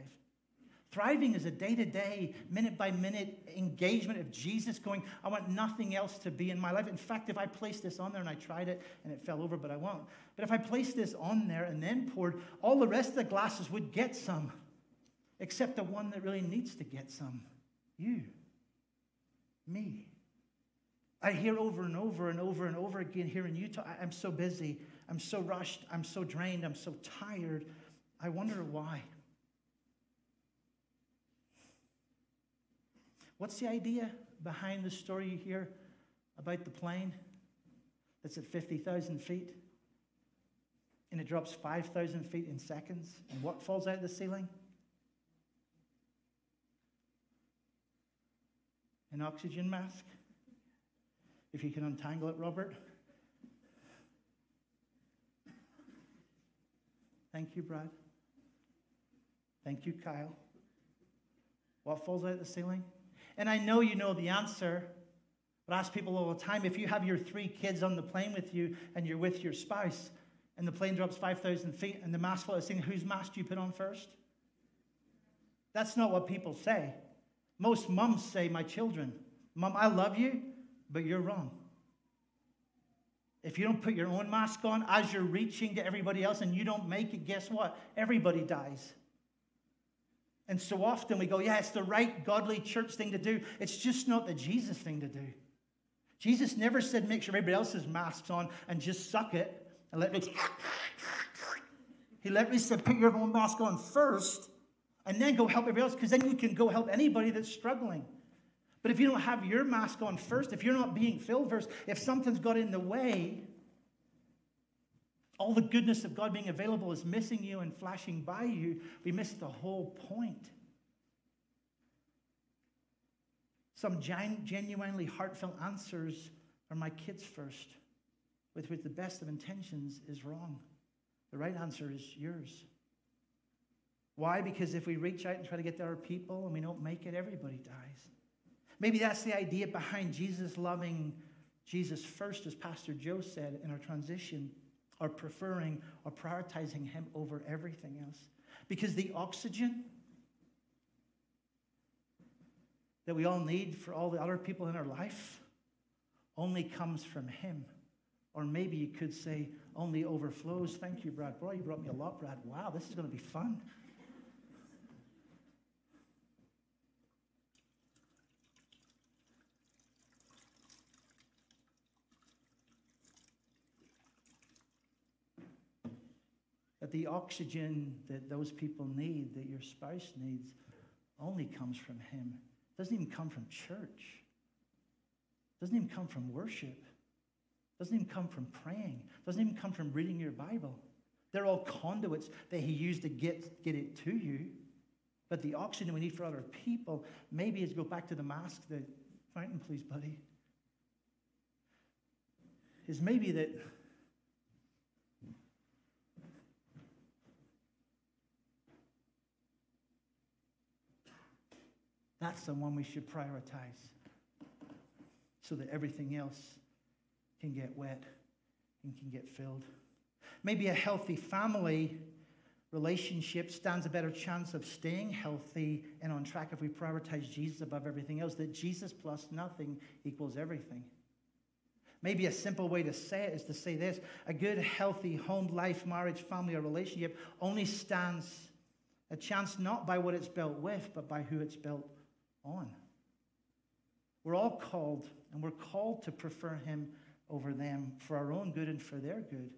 Thriving is a day to day, minute by minute engagement of Jesus going, I want nothing else to be in my life. In fact, if I place this on there and I tried it and it fell over, but I won't. But if I place this on there and then poured, all the rest of the glasses would get some, except the one that really needs to get some you, me. I hear over and over and over and over again here in Utah I'm so busy, I'm so rushed, I'm so drained, I'm so tired. I wonder why. What's the idea behind the story you hear about the plane that's at 50,000 feet? And it drops 5,000 feet in seconds. And what falls out of the ceiling? An oxygen mask. If you can untangle it, Robert. Thank you, Brad. Thank you, Kyle. What falls out of the ceiling? And I know you know the answer, but I ask people all the time if you have your three kids on the plane with you and you're with your spouse, and the plane drops 5,000 feet and the mask falls out, saying, whose mask do you put on first? That's not what people say. Most moms say, My children, Mom, I love you, but you're wrong. If you don't put your own mask on as you're reaching to everybody else and you don't make it, guess what? Everybody dies. And so often we go, yeah, it's the right godly church thing to do. It's just not the Jesus thing to do. Jesus never said, make sure everybody else's mask's on and just suck it and let me. He literally said, put your own mask on first and then go help everybody else because then you can go help anybody that's struggling. But if you don't have your mask on first, if you're not being filled first, if something's got in the way, all the goodness of God being available is missing you and flashing by you, we miss the whole point. Some gen- genuinely heartfelt answers are my kids first, with which the best of intentions is wrong. The right answer is yours. Why? Because if we reach out and try to get to our people and we don't make it, everybody dies. Maybe that's the idea behind Jesus loving Jesus first, as Pastor Joe said in our transition, or preferring or prioritizing him over everything else. Because the oxygen that we all need for all the other people in our life only comes from Him. Or maybe you could say, only overflows. Thank you, Brad. Boy, you brought me a lot, Brad. Wow, this is going to be fun. That the oxygen that those people need, that your spouse needs, only comes from Him doesn't even come from church. Doesn't even come from worship. Doesn't even come from praying. Doesn't even come from reading your Bible. They're all conduits that he used to get, get it to you. But the oxygen we need for other people, maybe is go back to the mask that, fountain, please, buddy. Is maybe that That's the one we should prioritize so that everything else can get wet and can get filled. Maybe a healthy family relationship stands a better chance of staying healthy and on track if we prioritize Jesus above everything else, that Jesus plus nothing equals everything. Maybe a simple way to say it is to say this a good, healthy home life, marriage, family, or relationship only stands a chance not by what it's built with, but by who it's built on. We're all called, and we're called to prefer Him over them for our own good and for their good.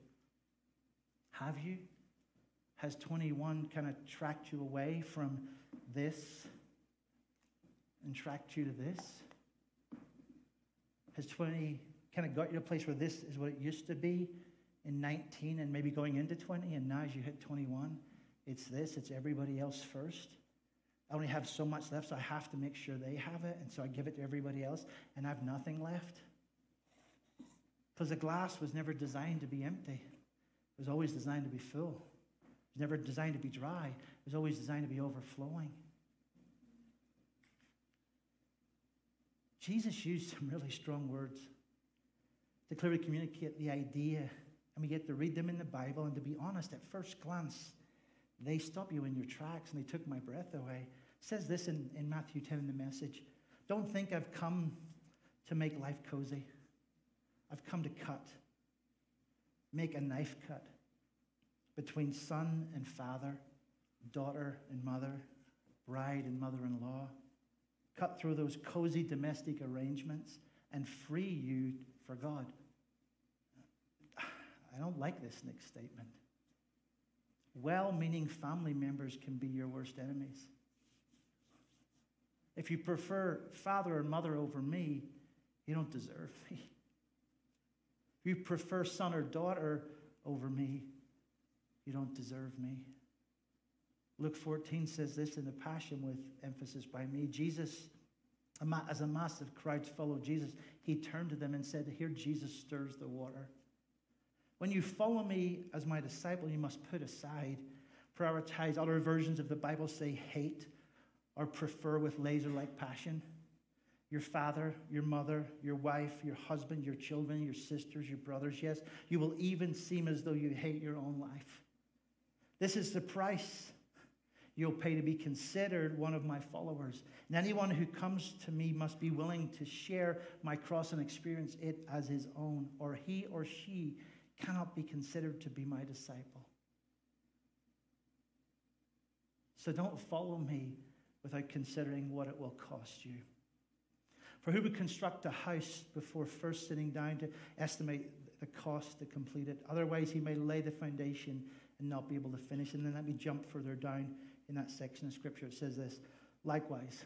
Have you? Has 21 kind of tracked you away from this and tracked you to this? Has 20 kind of got you to a place where this is what it used to be in 19 and maybe going into 20, and now as you hit 21, it's this, it's everybody else first? I only have so much left, so I have to make sure they have it. And so I give it to everybody else, and I have nothing left. Because the glass was never designed to be empty, it was always designed to be full. It was never designed to be dry, it was always designed to be overflowing. Jesus used some really strong words to clearly communicate the idea, and we get to read them in the Bible. And to be honest, at first glance, they stop you in your tracks and they took my breath away. Says this in, in Matthew 10 in the message Don't think I've come to make life cozy. I've come to cut, make a knife cut between son and father, daughter and mother, bride and mother in law. Cut through those cozy domestic arrangements and free you for God. I don't like this next statement. Well meaning family members can be your worst enemies. If you prefer father or mother over me, you don't deserve me. If you prefer son or daughter over me, you don't deserve me. Luke 14 says this in the Passion with emphasis by me. Jesus, as a massive crowd followed Jesus, he turned to them and said, Here Jesus stirs the water. When you follow me as my disciple, you must put aside, prioritize. Other versions of the Bible say hate or prefer with laser like passion. Your father, your mother, your wife, your husband, your children, your sisters, your brothers. Yes, you will even seem as though you hate your own life. This is the price you'll pay to be considered one of my followers. And anyone who comes to me must be willing to share my cross and experience it as his own, or he or she cannot be considered to be my disciple. So don't follow me without considering what it will cost you. For who would construct a house before first sitting down to estimate the cost to complete it? Otherwise, he may lay the foundation and not be able to finish. And then let me jump further down in that section of scripture. It says this Likewise,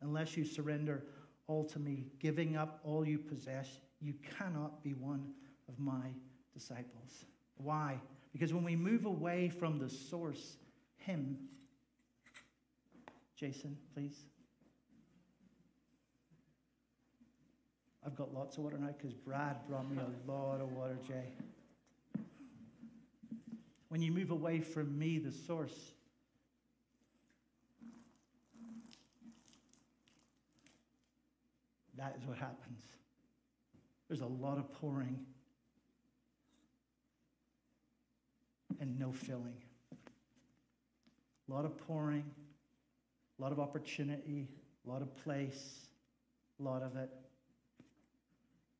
unless you surrender all to me, giving up all you possess, you cannot be one of my disciples. Why? Because when we move away from the source, Him, Jason, please. I've got lots of water now because Brad brought me a lot of water, Jay. When you move away from me, the source, that is what happens. There's a lot of pouring and no filling. A lot of pouring, a lot of opportunity, a lot of place, a lot of it,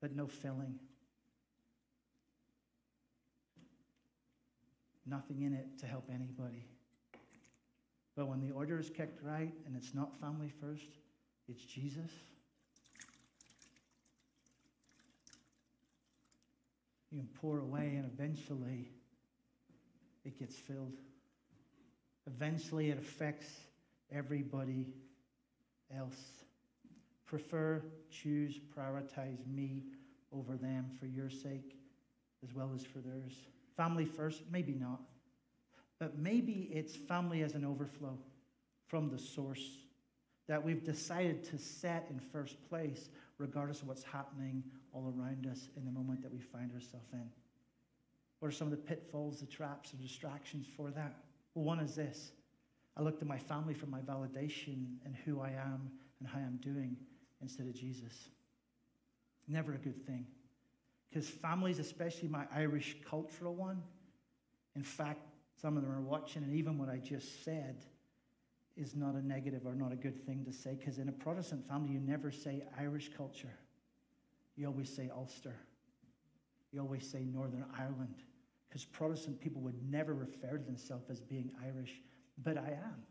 but no filling. Nothing in it to help anybody. But when the order is kept right and it's not family first, it's Jesus. You can pour away and eventually it gets filled. Eventually, it affects everybody else. Prefer, choose, prioritize me over them for your sake as well as for theirs. Family first, maybe not. But maybe it's family as an overflow from the source that we've decided to set in first place, regardless of what's happening all around us in the moment that we find ourselves in. What are some of the pitfalls, the traps, the distractions for that? Well, one is this I look to my family for my validation and who I am and how I'm doing instead of Jesus. Never a good thing. Because families, especially my Irish cultural one, in fact, some of them are watching, and even what I just said is not a negative or not a good thing to say. Because in a Protestant family, you never say Irish culture, you always say Ulster, you always say Northern Ireland because Protestant people would never refer to themselves as being Irish, but I am.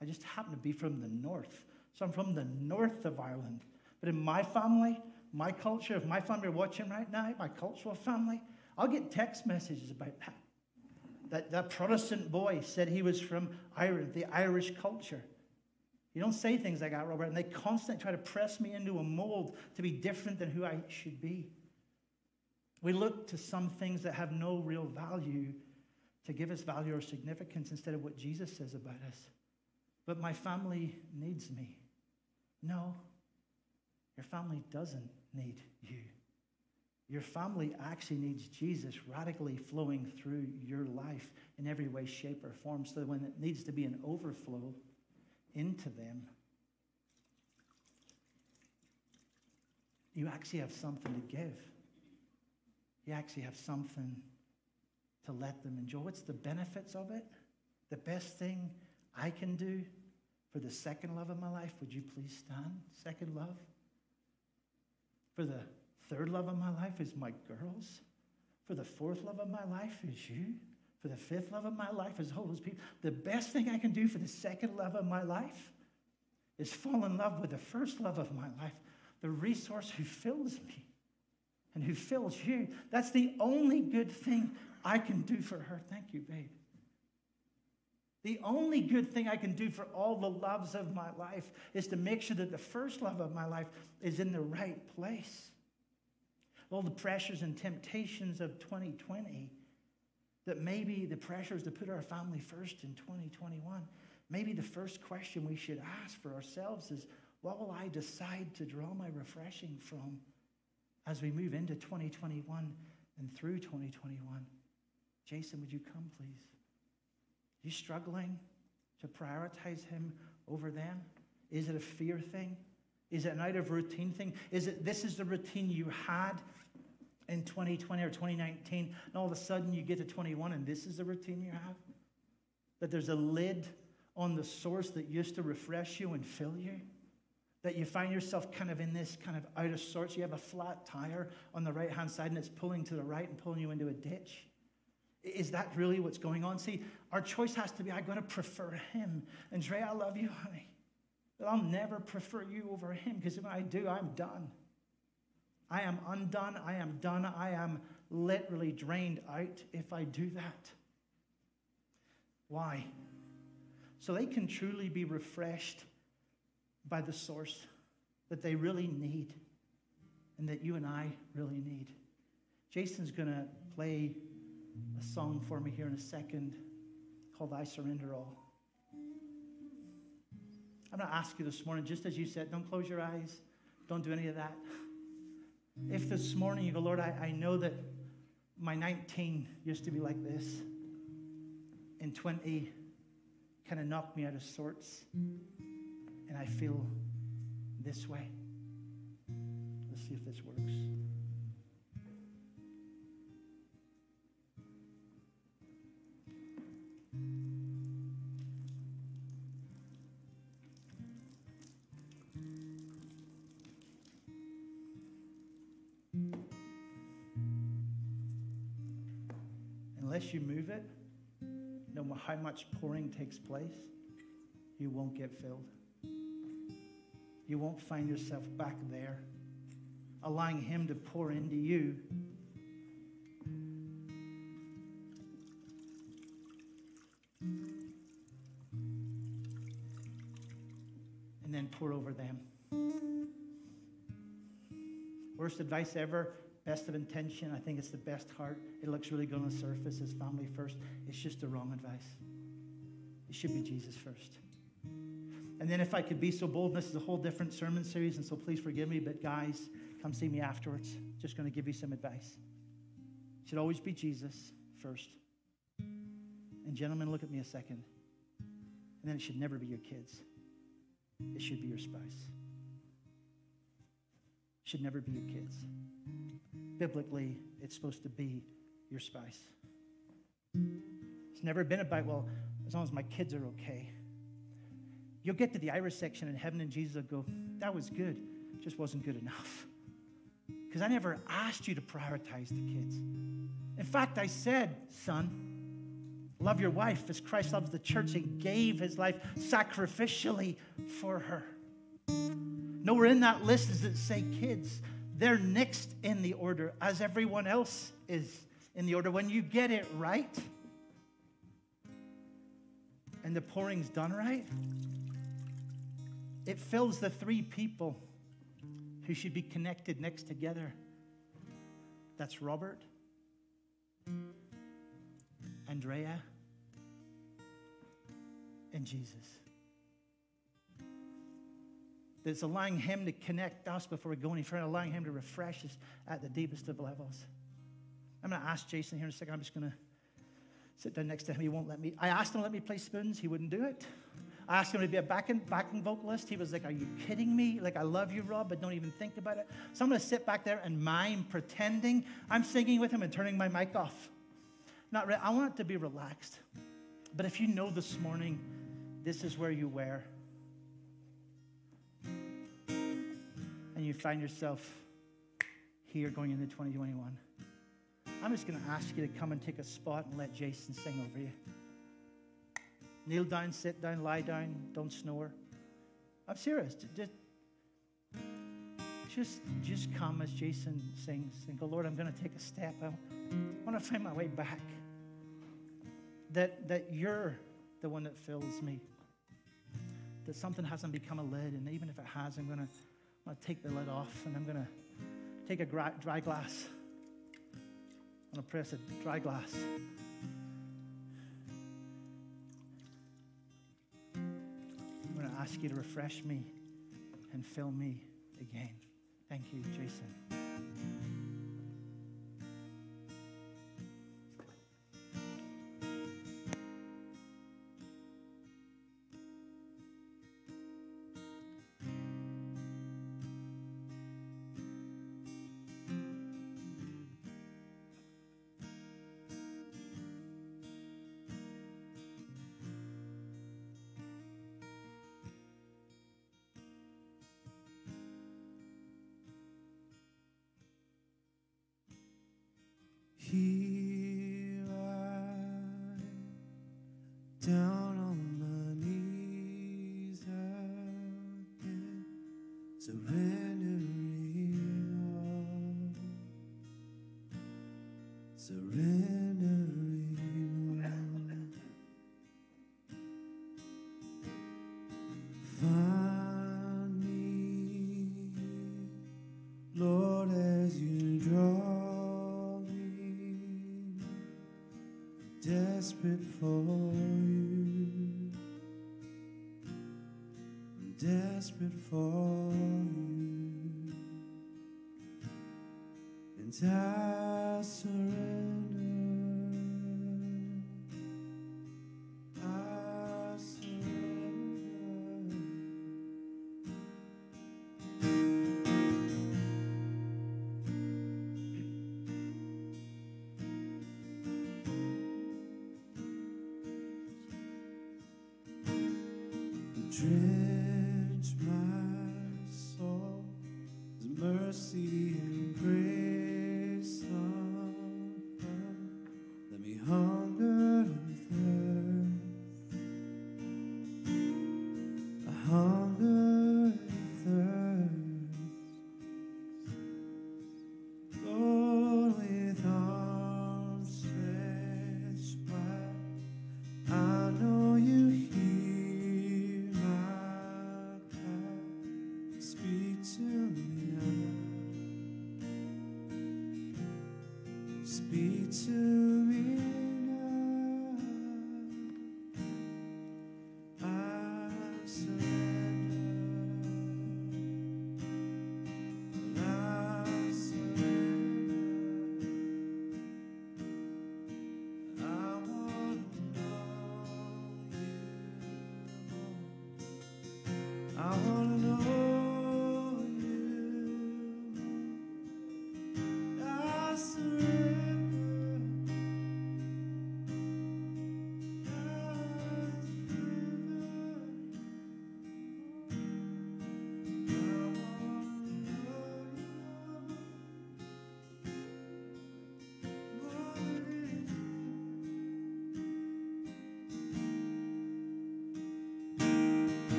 I just happen to be from the north. So I'm from the north of Ireland. But in my family, my culture, if my family are watching right now, my cultural family, I'll get text messages about that. That, that Protestant boy said he was from Ireland, the Irish culture. You don't say things like that, Robert, and they constantly try to press me into a mold to be different than who I should be. We look to some things that have no real value to give us value or significance instead of what Jesus says about us. But my family needs me. No, your family doesn't need you. Your family actually needs Jesus radically flowing through your life in every way, shape, or form. So that when it needs to be an overflow into them, you actually have something to give you actually have something to let them enjoy. What's the benefits of it? The best thing I can do for the second love of my life, would you please stand? Second love. For the third love of my life is my girls. For the fourth love of my life is you. For the fifth love of my life is all those people. The best thing I can do for the second love of my life is fall in love with the first love of my life, the resource who fills me and who fills you. That's the only good thing I can do for her. Thank you, babe. The only good thing I can do for all the loves of my life is to make sure that the first love of my life is in the right place. All the pressures and temptations of 2020, that maybe the pressures to put our family first in 2021, maybe the first question we should ask for ourselves is what will I decide to draw my refreshing from? as we move into 2021 and through 2021. Jason, would you come, please? You struggling to prioritize him over them? Is it a fear thing? Is it an out of routine thing? Is it this is the routine you had in 2020 or 2019, and all of a sudden you get to 21 and this is the routine you have? That there's a lid on the source that used to refresh you and fill you? that you find yourself kind of in this kind of out of sorts. You have a flat tire on the right hand side and it's pulling to the right and pulling you into a ditch. Is that really what's going on? See, our choice has to be I got to prefer him. And Dre, I love you, honey. But I'll never prefer you over him because if I do, I'm done. I am undone. I am done. I am literally drained out if I do that. Why? So they can truly be refreshed by the source that they really need and that you and I really need. Jason's going to play a song for me here in a second called I Surrender All. I'm going to ask you this morning, just as you said, don't close your eyes, don't do any of that. If this morning you go, Lord, I, I know that my 19 used to be like this, and 20 kind of knocked me out of sorts, and I feel this way. Let's see if this works. How much pouring takes place, you won't get filled. You won't find yourself back there, allowing Him to pour into you. And then pour over them. Worst advice ever best of intention. I think it's the best heart. It looks really good on the surface It's family first. It's just the wrong advice. It should be Jesus first. And then, if I could be so bold, this is a whole different sermon series, and so please forgive me, but guys, come see me afterwards. Just going to give you some advice. It should always be Jesus first. And, gentlemen, look at me a second. And then it should never be your kids, it should be your spouse. Should never be your kids biblically, it's supposed to be your spouse. It's never been about, well, as long as my kids are okay. You'll get to the Irish section in heaven, and Jesus will go, That was good, just wasn't good enough. Because I never asked you to prioritize the kids. In fact, I said, Son, love your wife as Christ loves the church and gave his life sacrificially for her. Nowhere in that list does it say kids. They're next in the order as everyone else is in the order. When you get it right and the pouring's done right, it fills the three people who should be connected next together. That's Robert, Andrea, and Jesus that's allowing Him to connect us before we go any further, allowing Him to refresh us at the deepest of levels. I'm going to ask Jason here in a second. I'm just going to sit down next to him. He won't let me. I asked him to let me play spoons. He wouldn't do it. I asked him to be a backing, backing vocalist. He was like, Are you kidding me? Like, I love you, Rob, but don't even think about it. So I'm going to sit back there and mime, pretending I'm singing with him and turning my mic off. Not re- I want it to be relaxed. But if you know this morning, this is where you wear and you find yourself here going into 2021, I'm just going to ask you to come and take a spot and let Jason sing over you. Kneel down, sit down, lie down, don't snore. I'm serious. Just, just, just come as Jason sings and go, Lord, I'm going to take a step. I want to find my way back. That, that you're the one that fills me. That something hasn't become a lid, and even if it has, I'm going to I'm going to take the lid off and I'm going to take a dry glass. I'm going to press a dry glass. I'm going to ask you to refresh me and fill me again. Thank you, Jason. For you, and I surrender. I surrender.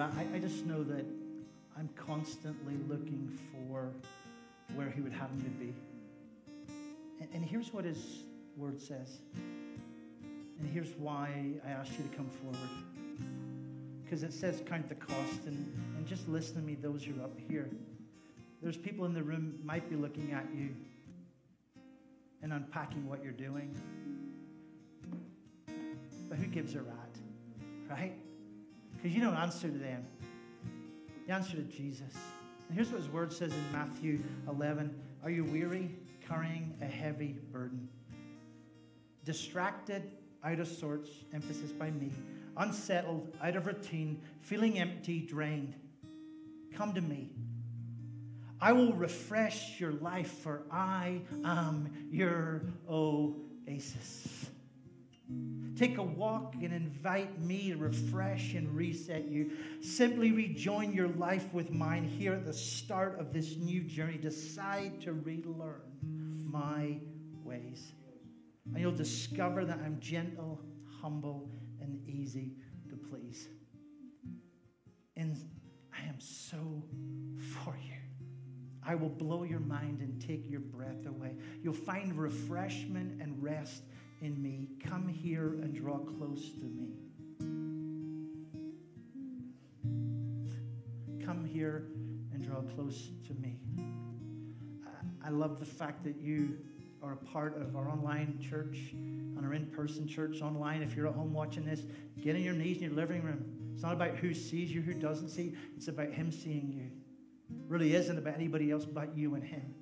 I, I just know that I'm constantly looking for where He would have me to be. And, and here's what His Word says. And here's why I asked you to come forward. Because it says count the cost. And, and just listen to me, those who are up here. There's people in the room might be looking at you and unpacking what you're doing. But who gives a rat? Right? Because you don't answer to them. You answer to Jesus. And here's what his word says in Matthew 11 Are you weary, carrying a heavy burden? Distracted, out of sorts, emphasis by me, unsettled, out of routine, feeling empty, drained. Come to me. I will refresh your life, for I am your oasis. Take a walk and invite me to refresh and reset you. Simply rejoin your life with mine here at the start of this new journey. Decide to relearn my ways. And you'll discover that I'm gentle, humble, and easy to please. And I am so for you. I will blow your mind and take your breath away. You'll find refreshment and rest in me. Come here and draw close to me. Come here and draw close to me. I- love the fact that you are a part of our online church, and our in person church online. If you're at home watching this, get on your knees in your living room. It's not about who sees you, who doesn't see. It's about Him seeing you. It really isn't about anybody else but you and Him.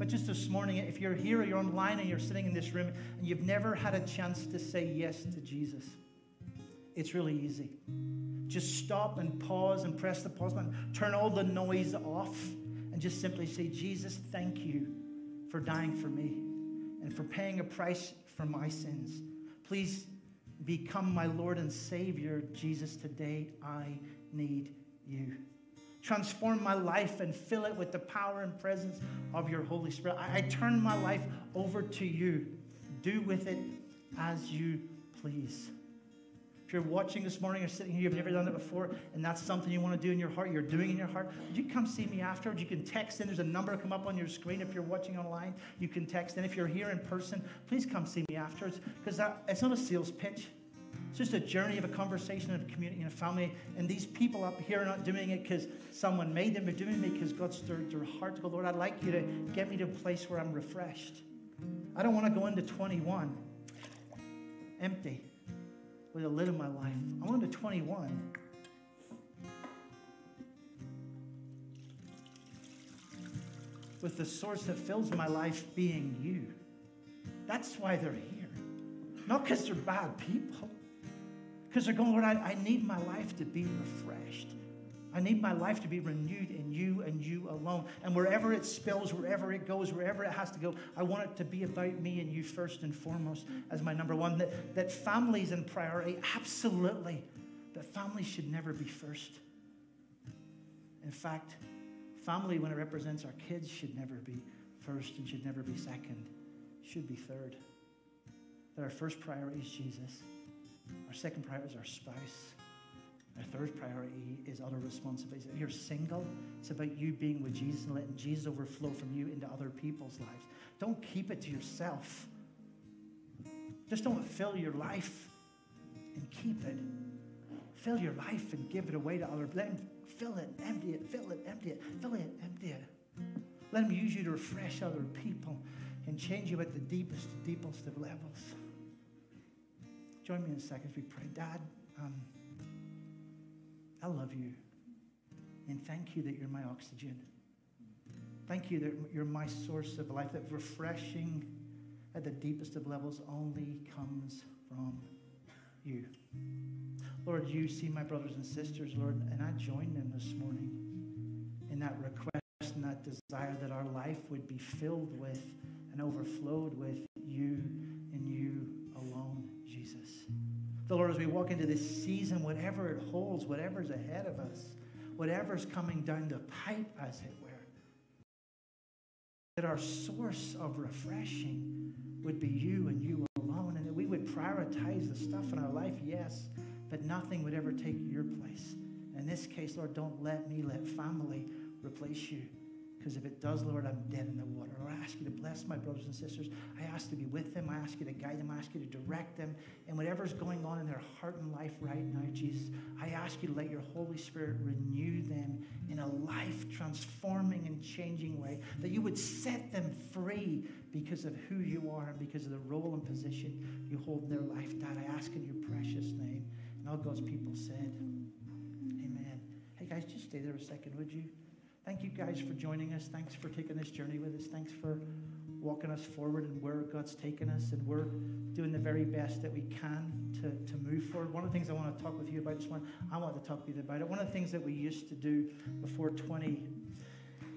But just this morning, if you're here or you're online and you're sitting in this room and you've never had a chance to say yes to Jesus, it's really easy. Just stop and pause and press the pause button. Turn all the noise off and just simply say, Jesus, thank you for dying for me and for paying a price for my sins. Please become my Lord and Savior, Jesus. Today I need you. Transform my life and fill it with the power and presence of your Holy Spirit. I, I turn my life over to you. Do with it as you please. If you're watching this morning or sitting here, you've never done it before, and that's something you want to do in your heart, you're doing in your heart, would you come see me afterwards? You can text in. There's a number come up on your screen. If you're watching online, you can text in. If you're here in person, please come see me afterwards because it's not a sales pitch. It's just a journey of a conversation of a community and a family. And these people up here are not doing it because someone made them, but doing it because God stirred their heart to go, Lord, I'd like you to get me to a place where I'm refreshed. I don't want to go into 21 empty with a lid in my life. I want to 21 with the source that fills my life being you. That's why they're here. Not because they're bad people. Because they're going, Lord, I, I need my life to be refreshed. I need my life to be renewed in you and you alone. And wherever it spills, wherever it goes, wherever it has to go, I want it to be about me and you first and foremost as my number one. That, that families in priority, absolutely. That family should never be first. In fact, family, when it represents our kids, should never be first and should never be second, should be third. That our first priority is Jesus. Our second priority is our spouse. Our third priority is other responsibilities. If you're single, it's about you being with Jesus and letting Jesus overflow from you into other people's lives. Don't keep it to yourself. Just don't fill your life and keep it. Fill your life and give it away to others. Let him fill it, empty it, fill it, empty it, fill it, empty it. Let him use you to refresh other people and change you at the deepest, deepest of levels. Join me in a second as we pray. Dad, um, I love you. And thank you that you're my oxygen. Thank you that you're my source of life, that refreshing at the deepest of levels only comes from you. Lord, you see my brothers and sisters, Lord, and I join them this morning in that request and that desire that our life would be filled with and overflowed with you and you. The Lord, as we walk into this season, whatever it holds, whatever's ahead of us, whatever's coming down the pipe, as it were, that our source of refreshing would be you and you alone, and that we would prioritize the stuff in our life, yes, but nothing would ever take your place. In this case, Lord, don't let me let family replace you. Because if it does, Lord, I'm dead in the water. Lord, I ask you to bless my brothers and sisters. I ask to be with them. I ask you to guide them. I ask you to direct them. And whatever's going on in their heart and life right now, Jesus, I ask you to let your Holy Spirit renew them in a life transforming and changing way. That you would set them free because of who you are and because of the role and position you hold in their life. Dad, I ask in your precious name. And all God's people said, Amen. Hey, guys, just stay there a second, would you? Thank you guys for joining us. Thanks for taking this journey with us. Thanks for walking us forward and where God's taken us. And we're doing the very best that we can to, to move forward. One of the things I want to talk with you about this one, I want to talk with you about it. One of the things that we used to do before 20,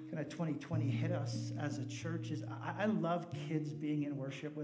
kind of 2020 hit us as a church is I, I love kids being in worship with